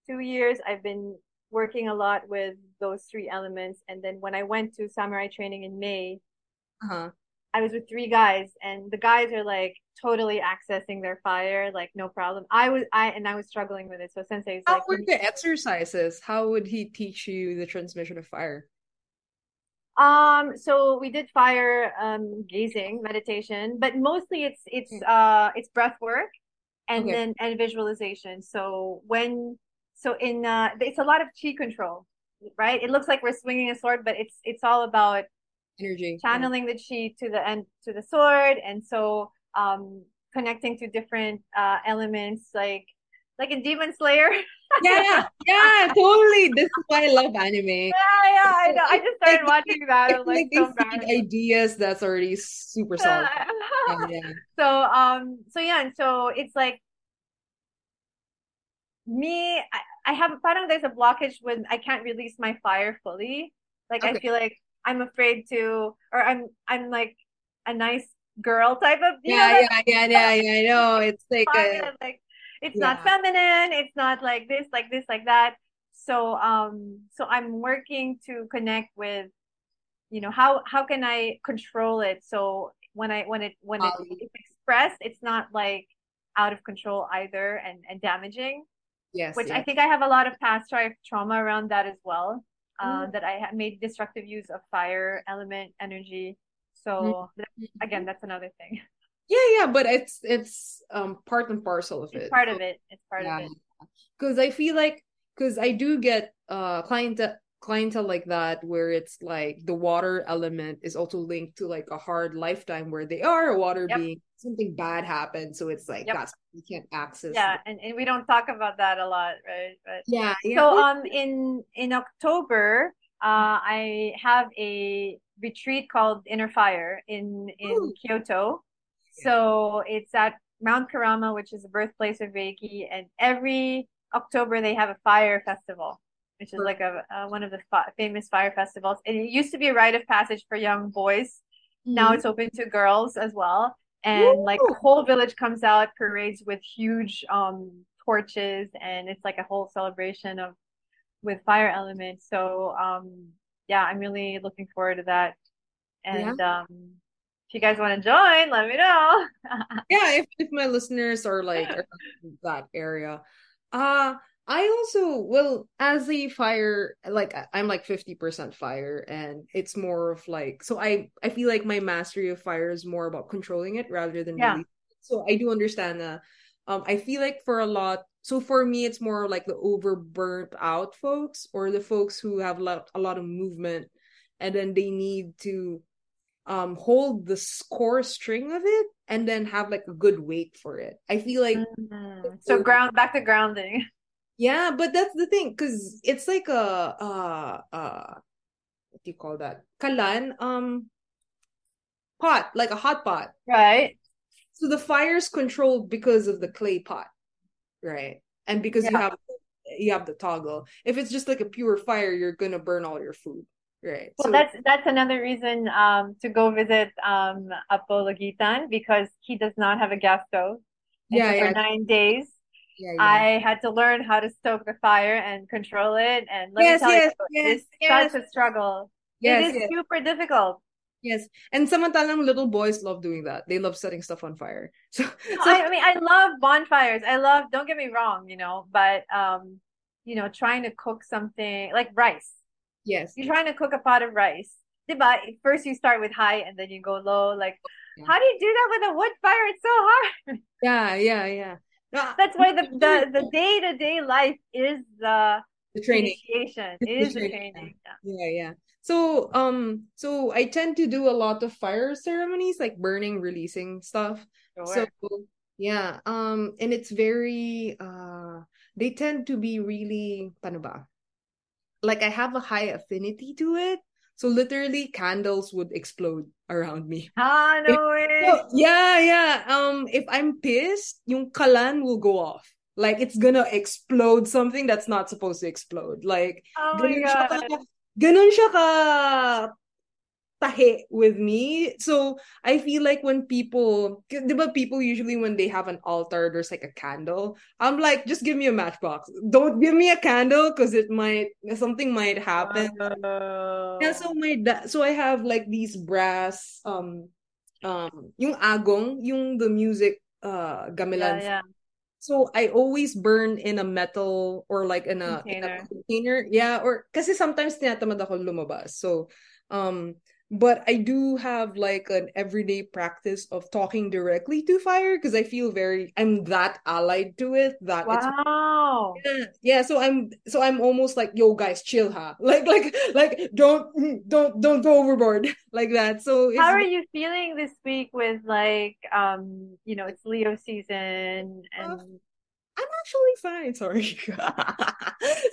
two years, I've been working a lot with those three elements. And then when I went to samurai training in May, uh-huh. I was with three guys, and the guys are like totally accessing their fire, like no problem. I was I and I was struggling with it. So Sensei's How like, were the exercises? How would he teach you the transmission of fire? Um, so we did fire um gazing meditation, but mostly it's it's hmm. uh it's breath work and okay. then and visualization. So when so in uh it's a lot of chi control, right? It looks like we're swinging a sword, but it's it's all about energy channeling yeah. the chi to the end to the sword and so um connecting to different uh elements like like in Demon Slayer. (laughs) yeah, yeah, totally. This is why I love anime. Yeah, yeah, I know. I just started watching that. I was like, like so ideas that's already super solid. (laughs) yeah, yeah. So um, so yeah, and so it's like me. I, I have parang there's a blockage when I can't release my fire fully. Like okay. I feel like I'm afraid to, or I'm I'm like a nice girl type of. yeah, know, yeah, yeah, yeah, yeah. I know. It's like a, like it's yeah. not feminine. It's not like this, like this, like that. So um, so I'm working to connect with, you know, how how can I control it? So when I when it when um, it, it's expressed, it's not like out of control either and and damaging. Yes. Which yes. I think I have a lot of past trauma around that as well uh, mm. that I made destructive use of fire element energy. So mm. again, that's another thing. (laughs) Yeah, yeah, but it's it's um part and parcel of it's it. Part of it. It's part yeah. of it. Because I feel like because I do get uh clientele clientele like that where it's like the water element is also linked to like a hard lifetime where they are a water yep. being something bad happened so it's like yep. that's you can't access yeah and, and we don't talk about that a lot right but yeah, yeah. so um in in october uh i have a retreat called inner fire in in Ooh. kyoto so it's at mount Kurama, which is the birthplace of reiki and every october they have a fire festival which is like a, a one of the fa- famous fire festivals. And it used to be a rite of passage for young boys. Mm-hmm. Now it's open to girls as well. And Woo! like the whole village comes out, parades with huge um torches, and it's like a whole celebration of with fire elements. So um yeah, I'm really looking forward to that. And yeah. um you guys want to join, let me know. (laughs) yeah, if, if my listeners are like that area. Uh I also well as a fire like I'm like 50% fire and it's more of like so I I feel like my mastery of fire is more about controlling it rather than yeah. so I do understand that um I feel like for a lot so for me it's more like the over burnt out folks or the folks who have a lot, a lot of movement and then they need to um hold the core string of it and then have like a good weight for it. I feel like mm-hmm. so ground back to grounding. (laughs) Yeah, but that's the thing, because it's like a uh uh what do you call that? Kalan, um pot, like a hot pot. Right. So the fire's controlled because of the clay pot, right? And because yeah. you have you have the toggle. If it's just like a pure fire, you're gonna burn all your food. Right. Well, so, that's that's another reason um, to go visit um, Apo Lagitan because he does not have a gas stove. Yeah, yeah. For nine days, yeah, yeah. I had to learn how to stoke the fire and control it. And let yes, me tell yes, you, yes, it's yes. such a struggle. Yes, it is yes. super difficult. Yes, and samantalang little boys love doing that. They love setting stuff on fire. (laughs) So, so I, I mean, I love bonfires. I love. Don't get me wrong, you know, but um, you know, trying to cook something like rice. Yes. You're trying to cook a pot of rice. Diba? First you start with high and then you go low. Like, yeah. how do you do that with a wood fire? It's so hard. Yeah, yeah, yeah. (laughs) That's why the the the day to day life is the the training. Initiation. It is the training. Yeah. yeah, yeah. So um so I tend to do a lot of fire ceremonies like burning, releasing stuff. Sure. So yeah, um and it's very uh they tend to be really paano ba? Like I have a high affinity to it. So literally candles would explode around me. Ah, no way. So, yeah, yeah. Um, if I'm pissed, yung kalan will go off. Like it's gonna explode something that's not supposed to explode. Like oh my God. Siya ka, ganun siya ka tahe with me. So I feel like when people, but people usually when they have an altar, there's like a candle. I'm like, just give me a matchbox. Don't give me a candle because it might something might happen. Uh... Yeah, so my da- so I have like these brass um um yung agong, yung the music uh gamelan. Yeah, yeah. So I always burn in a metal or like in a container. In a container. Yeah, or kasi sometimes tinatamad ako lumabas. So um but I do have like an everyday practice of talking directly to fire because I feel very I'm that allied to it that wow. Yeah, yeah so I'm so I'm almost like yo guys chill ha (laughs) like like like don't (laughs) don't don't go overboard (laughs) like that. So how are you feeling this week with like um you know it's Leo season and uh, I'm actually fine sorry.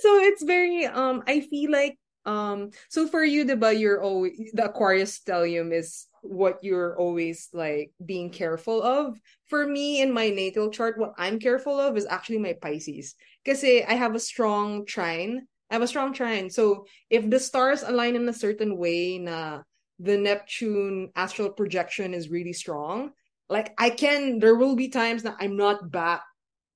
So it's very um I feel like um, so for you, diba, you're always the Aquarius stellium is what you're always like being careful of. For me in my natal chart, what I'm careful of is actually my Pisces. Because I have a strong trine. I have a strong trine. So if the stars align in a certain way, na the Neptune astral projection is really strong, like I can, there will be times that I'm not back.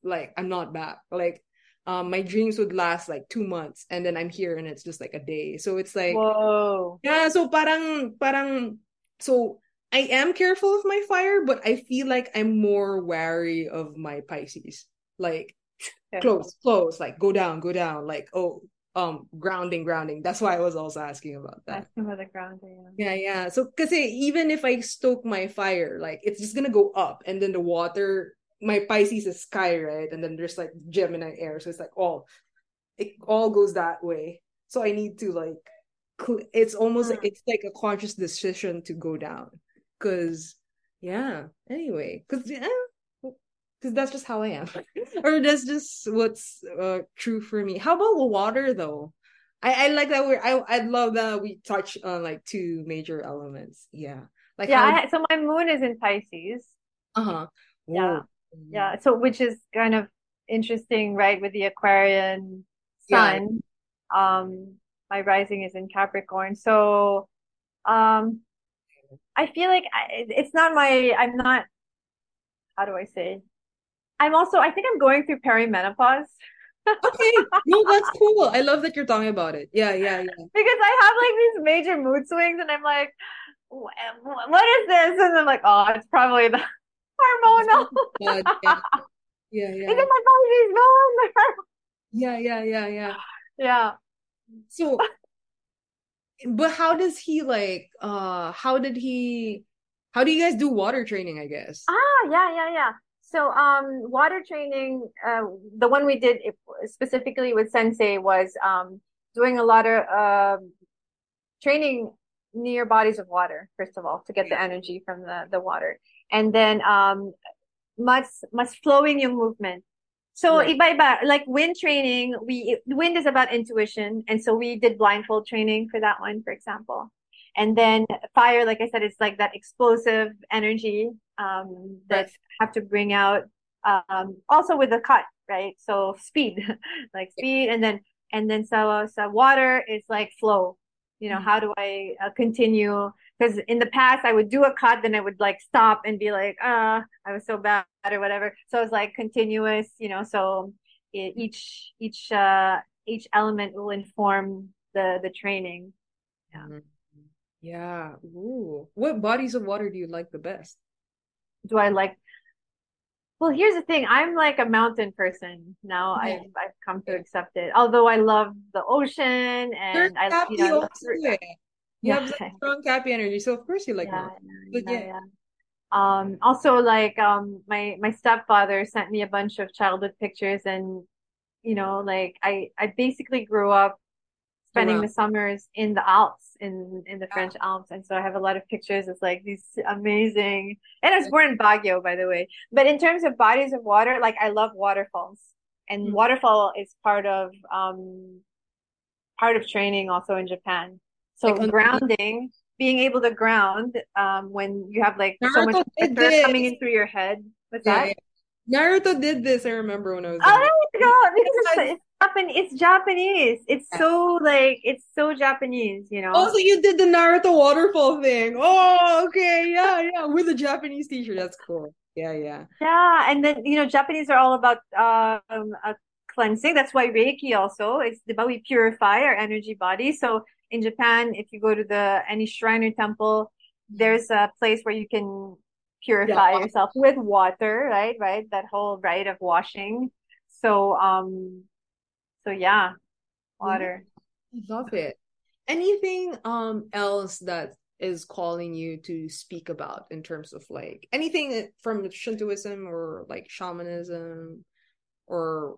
Like I'm not back. Like um, my dreams would last like two months and then I'm here and it's just like a day. So it's like Whoa. Yeah, so parang parang so I am careful of my fire, but I feel like I'm more wary of my Pisces. Like yeah. close, close, like go down, go down, like oh um grounding, grounding. That's why I was also asking about that. Asking about the grounding. Yeah, yeah. yeah. So cause even if I stoke my fire, like it's just gonna go up and then the water my Pisces is sky, right? And then there's like Gemini air. So it's like all it all goes that way. So I need to like it's almost like hmm. it's like a conscious decision to go down. Cause yeah, anyway. Cause yeah, because that's just how I am. (laughs) or that's just what's uh, true for me. How about water though? I, I like that we're I I love that we touch on like two major elements. Yeah. Like yeah, how... I, so my moon is in Pisces. Uh-huh. Yeah yeah so which is kind of interesting right with the aquarian sun yeah. um my rising is in capricorn. So um i feel like I, it's not my i'm not how do i say? I'm also i think i'm going through perimenopause. Okay. No that's cool. I love that you're talking about it. Yeah yeah yeah. Because i have like these major mood swings and i'm like what is this? And i'm like oh it's probably the hormonal. yeah. (laughs) yeah, yeah. Is my body's going? (laughs) yeah, yeah, yeah, yeah. Yeah. So, but how does he like? Uh, how did he? How do you guys do water training? I guess. Ah, yeah, yeah, yeah. So, um, water training. Uh, the one we did specifically with Sensei was um doing a lot of uh, training near bodies of water. First of all, to get the energy from the the water and then um mas mas flowing yung movement. So right. iba-iba like wind training, we wind is about intuition and so we did blindfold training for that one for example. And then fire like I said it's like that explosive energy um, that right. have to bring out um, also with the cut, right? So speed, (laughs) like speed, and then and then so so water is like flow. You know, mm-hmm. how do I uh, continue? Because in the past, I would do a cut, then I would like stop and be like, uh, I was so bad or whatever. So it's like continuous, you know. So it, each each uh each element will inform the the training. Yeah. Mm-hmm. Yeah. Ooh. What bodies of water do you like the best? Do I like well, here's the thing. I'm like a mountain person now. Yeah. I've I've come to accept it. Although I love the ocean and You're I you know you have like strong cappy energy, so of course you like yeah, But yeah. yeah. Um also like um my my stepfather sent me a bunch of childhood pictures and you know like I I basically grew up spending wow. the summers in the Alps, in in the French wow. Alps, and so I have a lot of pictures. It's like these amazing, and I was born in Baguio, by the way. But in terms of bodies of water, like I love waterfalls, and mm-hmm. waterfall is part of um part of training also in Japan. So like grounding, being able to ground um when you have like Naruto so much pressure coming in through your head. What's yeah, that? Yeah. Naruto did this. I remember when I was. Oh, there you go. Japan it's Japanese. It's so like it's so Japanese, you know. Also, you did the Naruto waterfall thing. Oh, okay, yeah, yeah, with a Japanese teacher. That's cool. Yeah, yeah. Yeah, and then you know, Japanese are all about um cleansing. That's why Reiki also is about we purify our energy body. So in Japan, if you go to the any shrine or temple, there's a place where you can purify yeah. yourself with water, right? Right, that whole rite of washing. So um so yeah, water. I love it. Anything um else that is calling you to speak about in terms of like anything from Shintoism or like shamanism or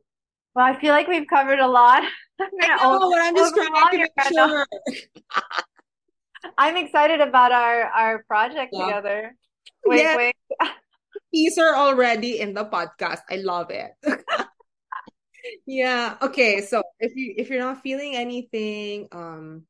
well, I feel like we've covered a lot. I'm (laughs) I know, but I'm just trying to make sure. (laughs) I'm excited about our our project yeah. together. Wait, yes. wait. (laughs) Teaser already in the podcast. I love it yeah okay so if you if you're not feeling anything um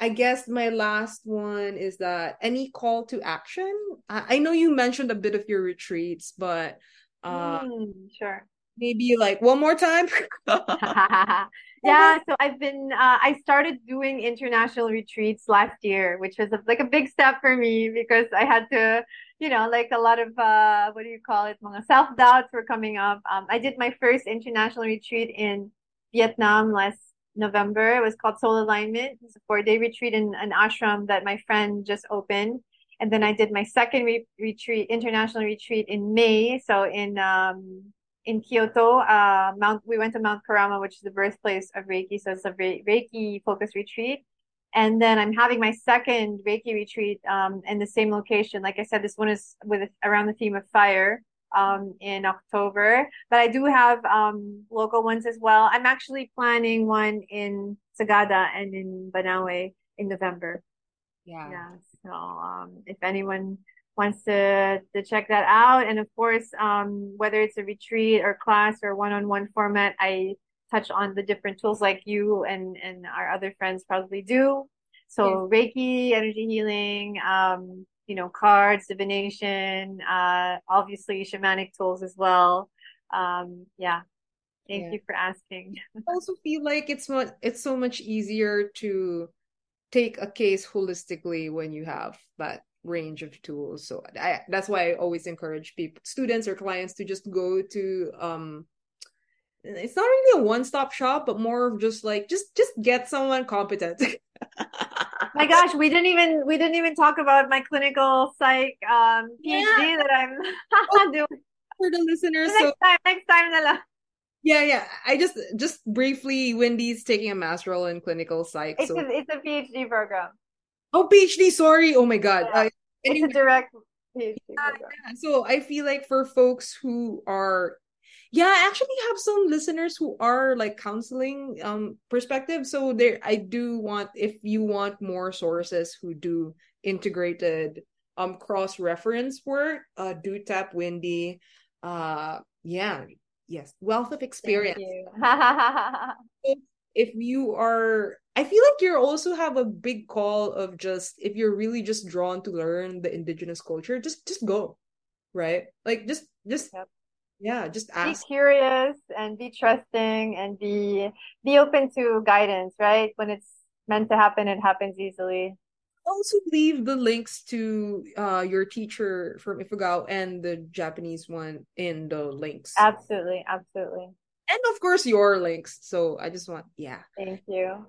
i guess my last one is that any call to action? I, I know you mentioned a bit of your retreats but uh mm, sure. maybe like one more time? (laughs) (laughs) Yeah so i've been uh, i started doing international retreats last year which was a, like a big step for me because i had to you know, like a lot of uh, what do you call it? Mga self doubts were coming up. Um, I did my first international retreat in Vietnam last November. It was called Soul Alignment. It's a four day retreat in an ashram that my friend just opened. And then I did my second re- retreat, international retreat in May. So in um, in Kyoto, uh, Mount we went to Mount Kurama, which is the birthplace of Reiki. So it's a Re- Reiki focused retreat. And then I'm having my second Reiki retreat um, in the same location. Like I said, this one is with around the theme of fire um, in October. But I do have um, local ones as well. I'm actually planning one in Sagada and in Banawe in November. Yeah. Yeah. So um, if anyone wants to to check that out, and of course, um, whether it's a retreat or class or one-on-one format, I touch on the different tools like you and and our other friends probably do. So yes. Reiki, energy healing, um, you know, cards, divination, uh, obviously shamanic tools as well. Um, yeah. Thank yeah. you for asking. (laughs) I also feel like it's much it's so much easier to take a case holistically when you have that range of tools. So I, that's why I always encourage people, students or clients to just go to um it's not really a one-stop shop but more of just like just just get someone competent (laughs) my gosh we didn't even we didn't even talk about my clinical psych um phd yeah. that i'm (laughs) oh, doing for the listeners next so, time next time na yeah yeah i just just briefly windy's taking a master role in clinical psych it's, so. a, it's a phd program oh phd sorry oh my god yeah. uh, anyway, it's a direct phd program. Yeah, so i feel like for folks who are yeah i actually have some listeners who are like counseling um perspective so there i do want if you want more sources who do integrated um cross reference work uh do tap windy uh yeah yes wealth of experience if, (laughs) if you are i feel like you also have a big call of just if you're really just drawn to learn the indigenous culture just just go right? Like just just yep. Yeah, just ask. Be curious and be trusting and be be open to guidance, right? When it's meant to happen, it happens easily. Also leave the links to uh your teacher from Ifugao and the Japanese one in the links. Absolutely, absolutely. And of course your links. So I just want yeah. Thank you.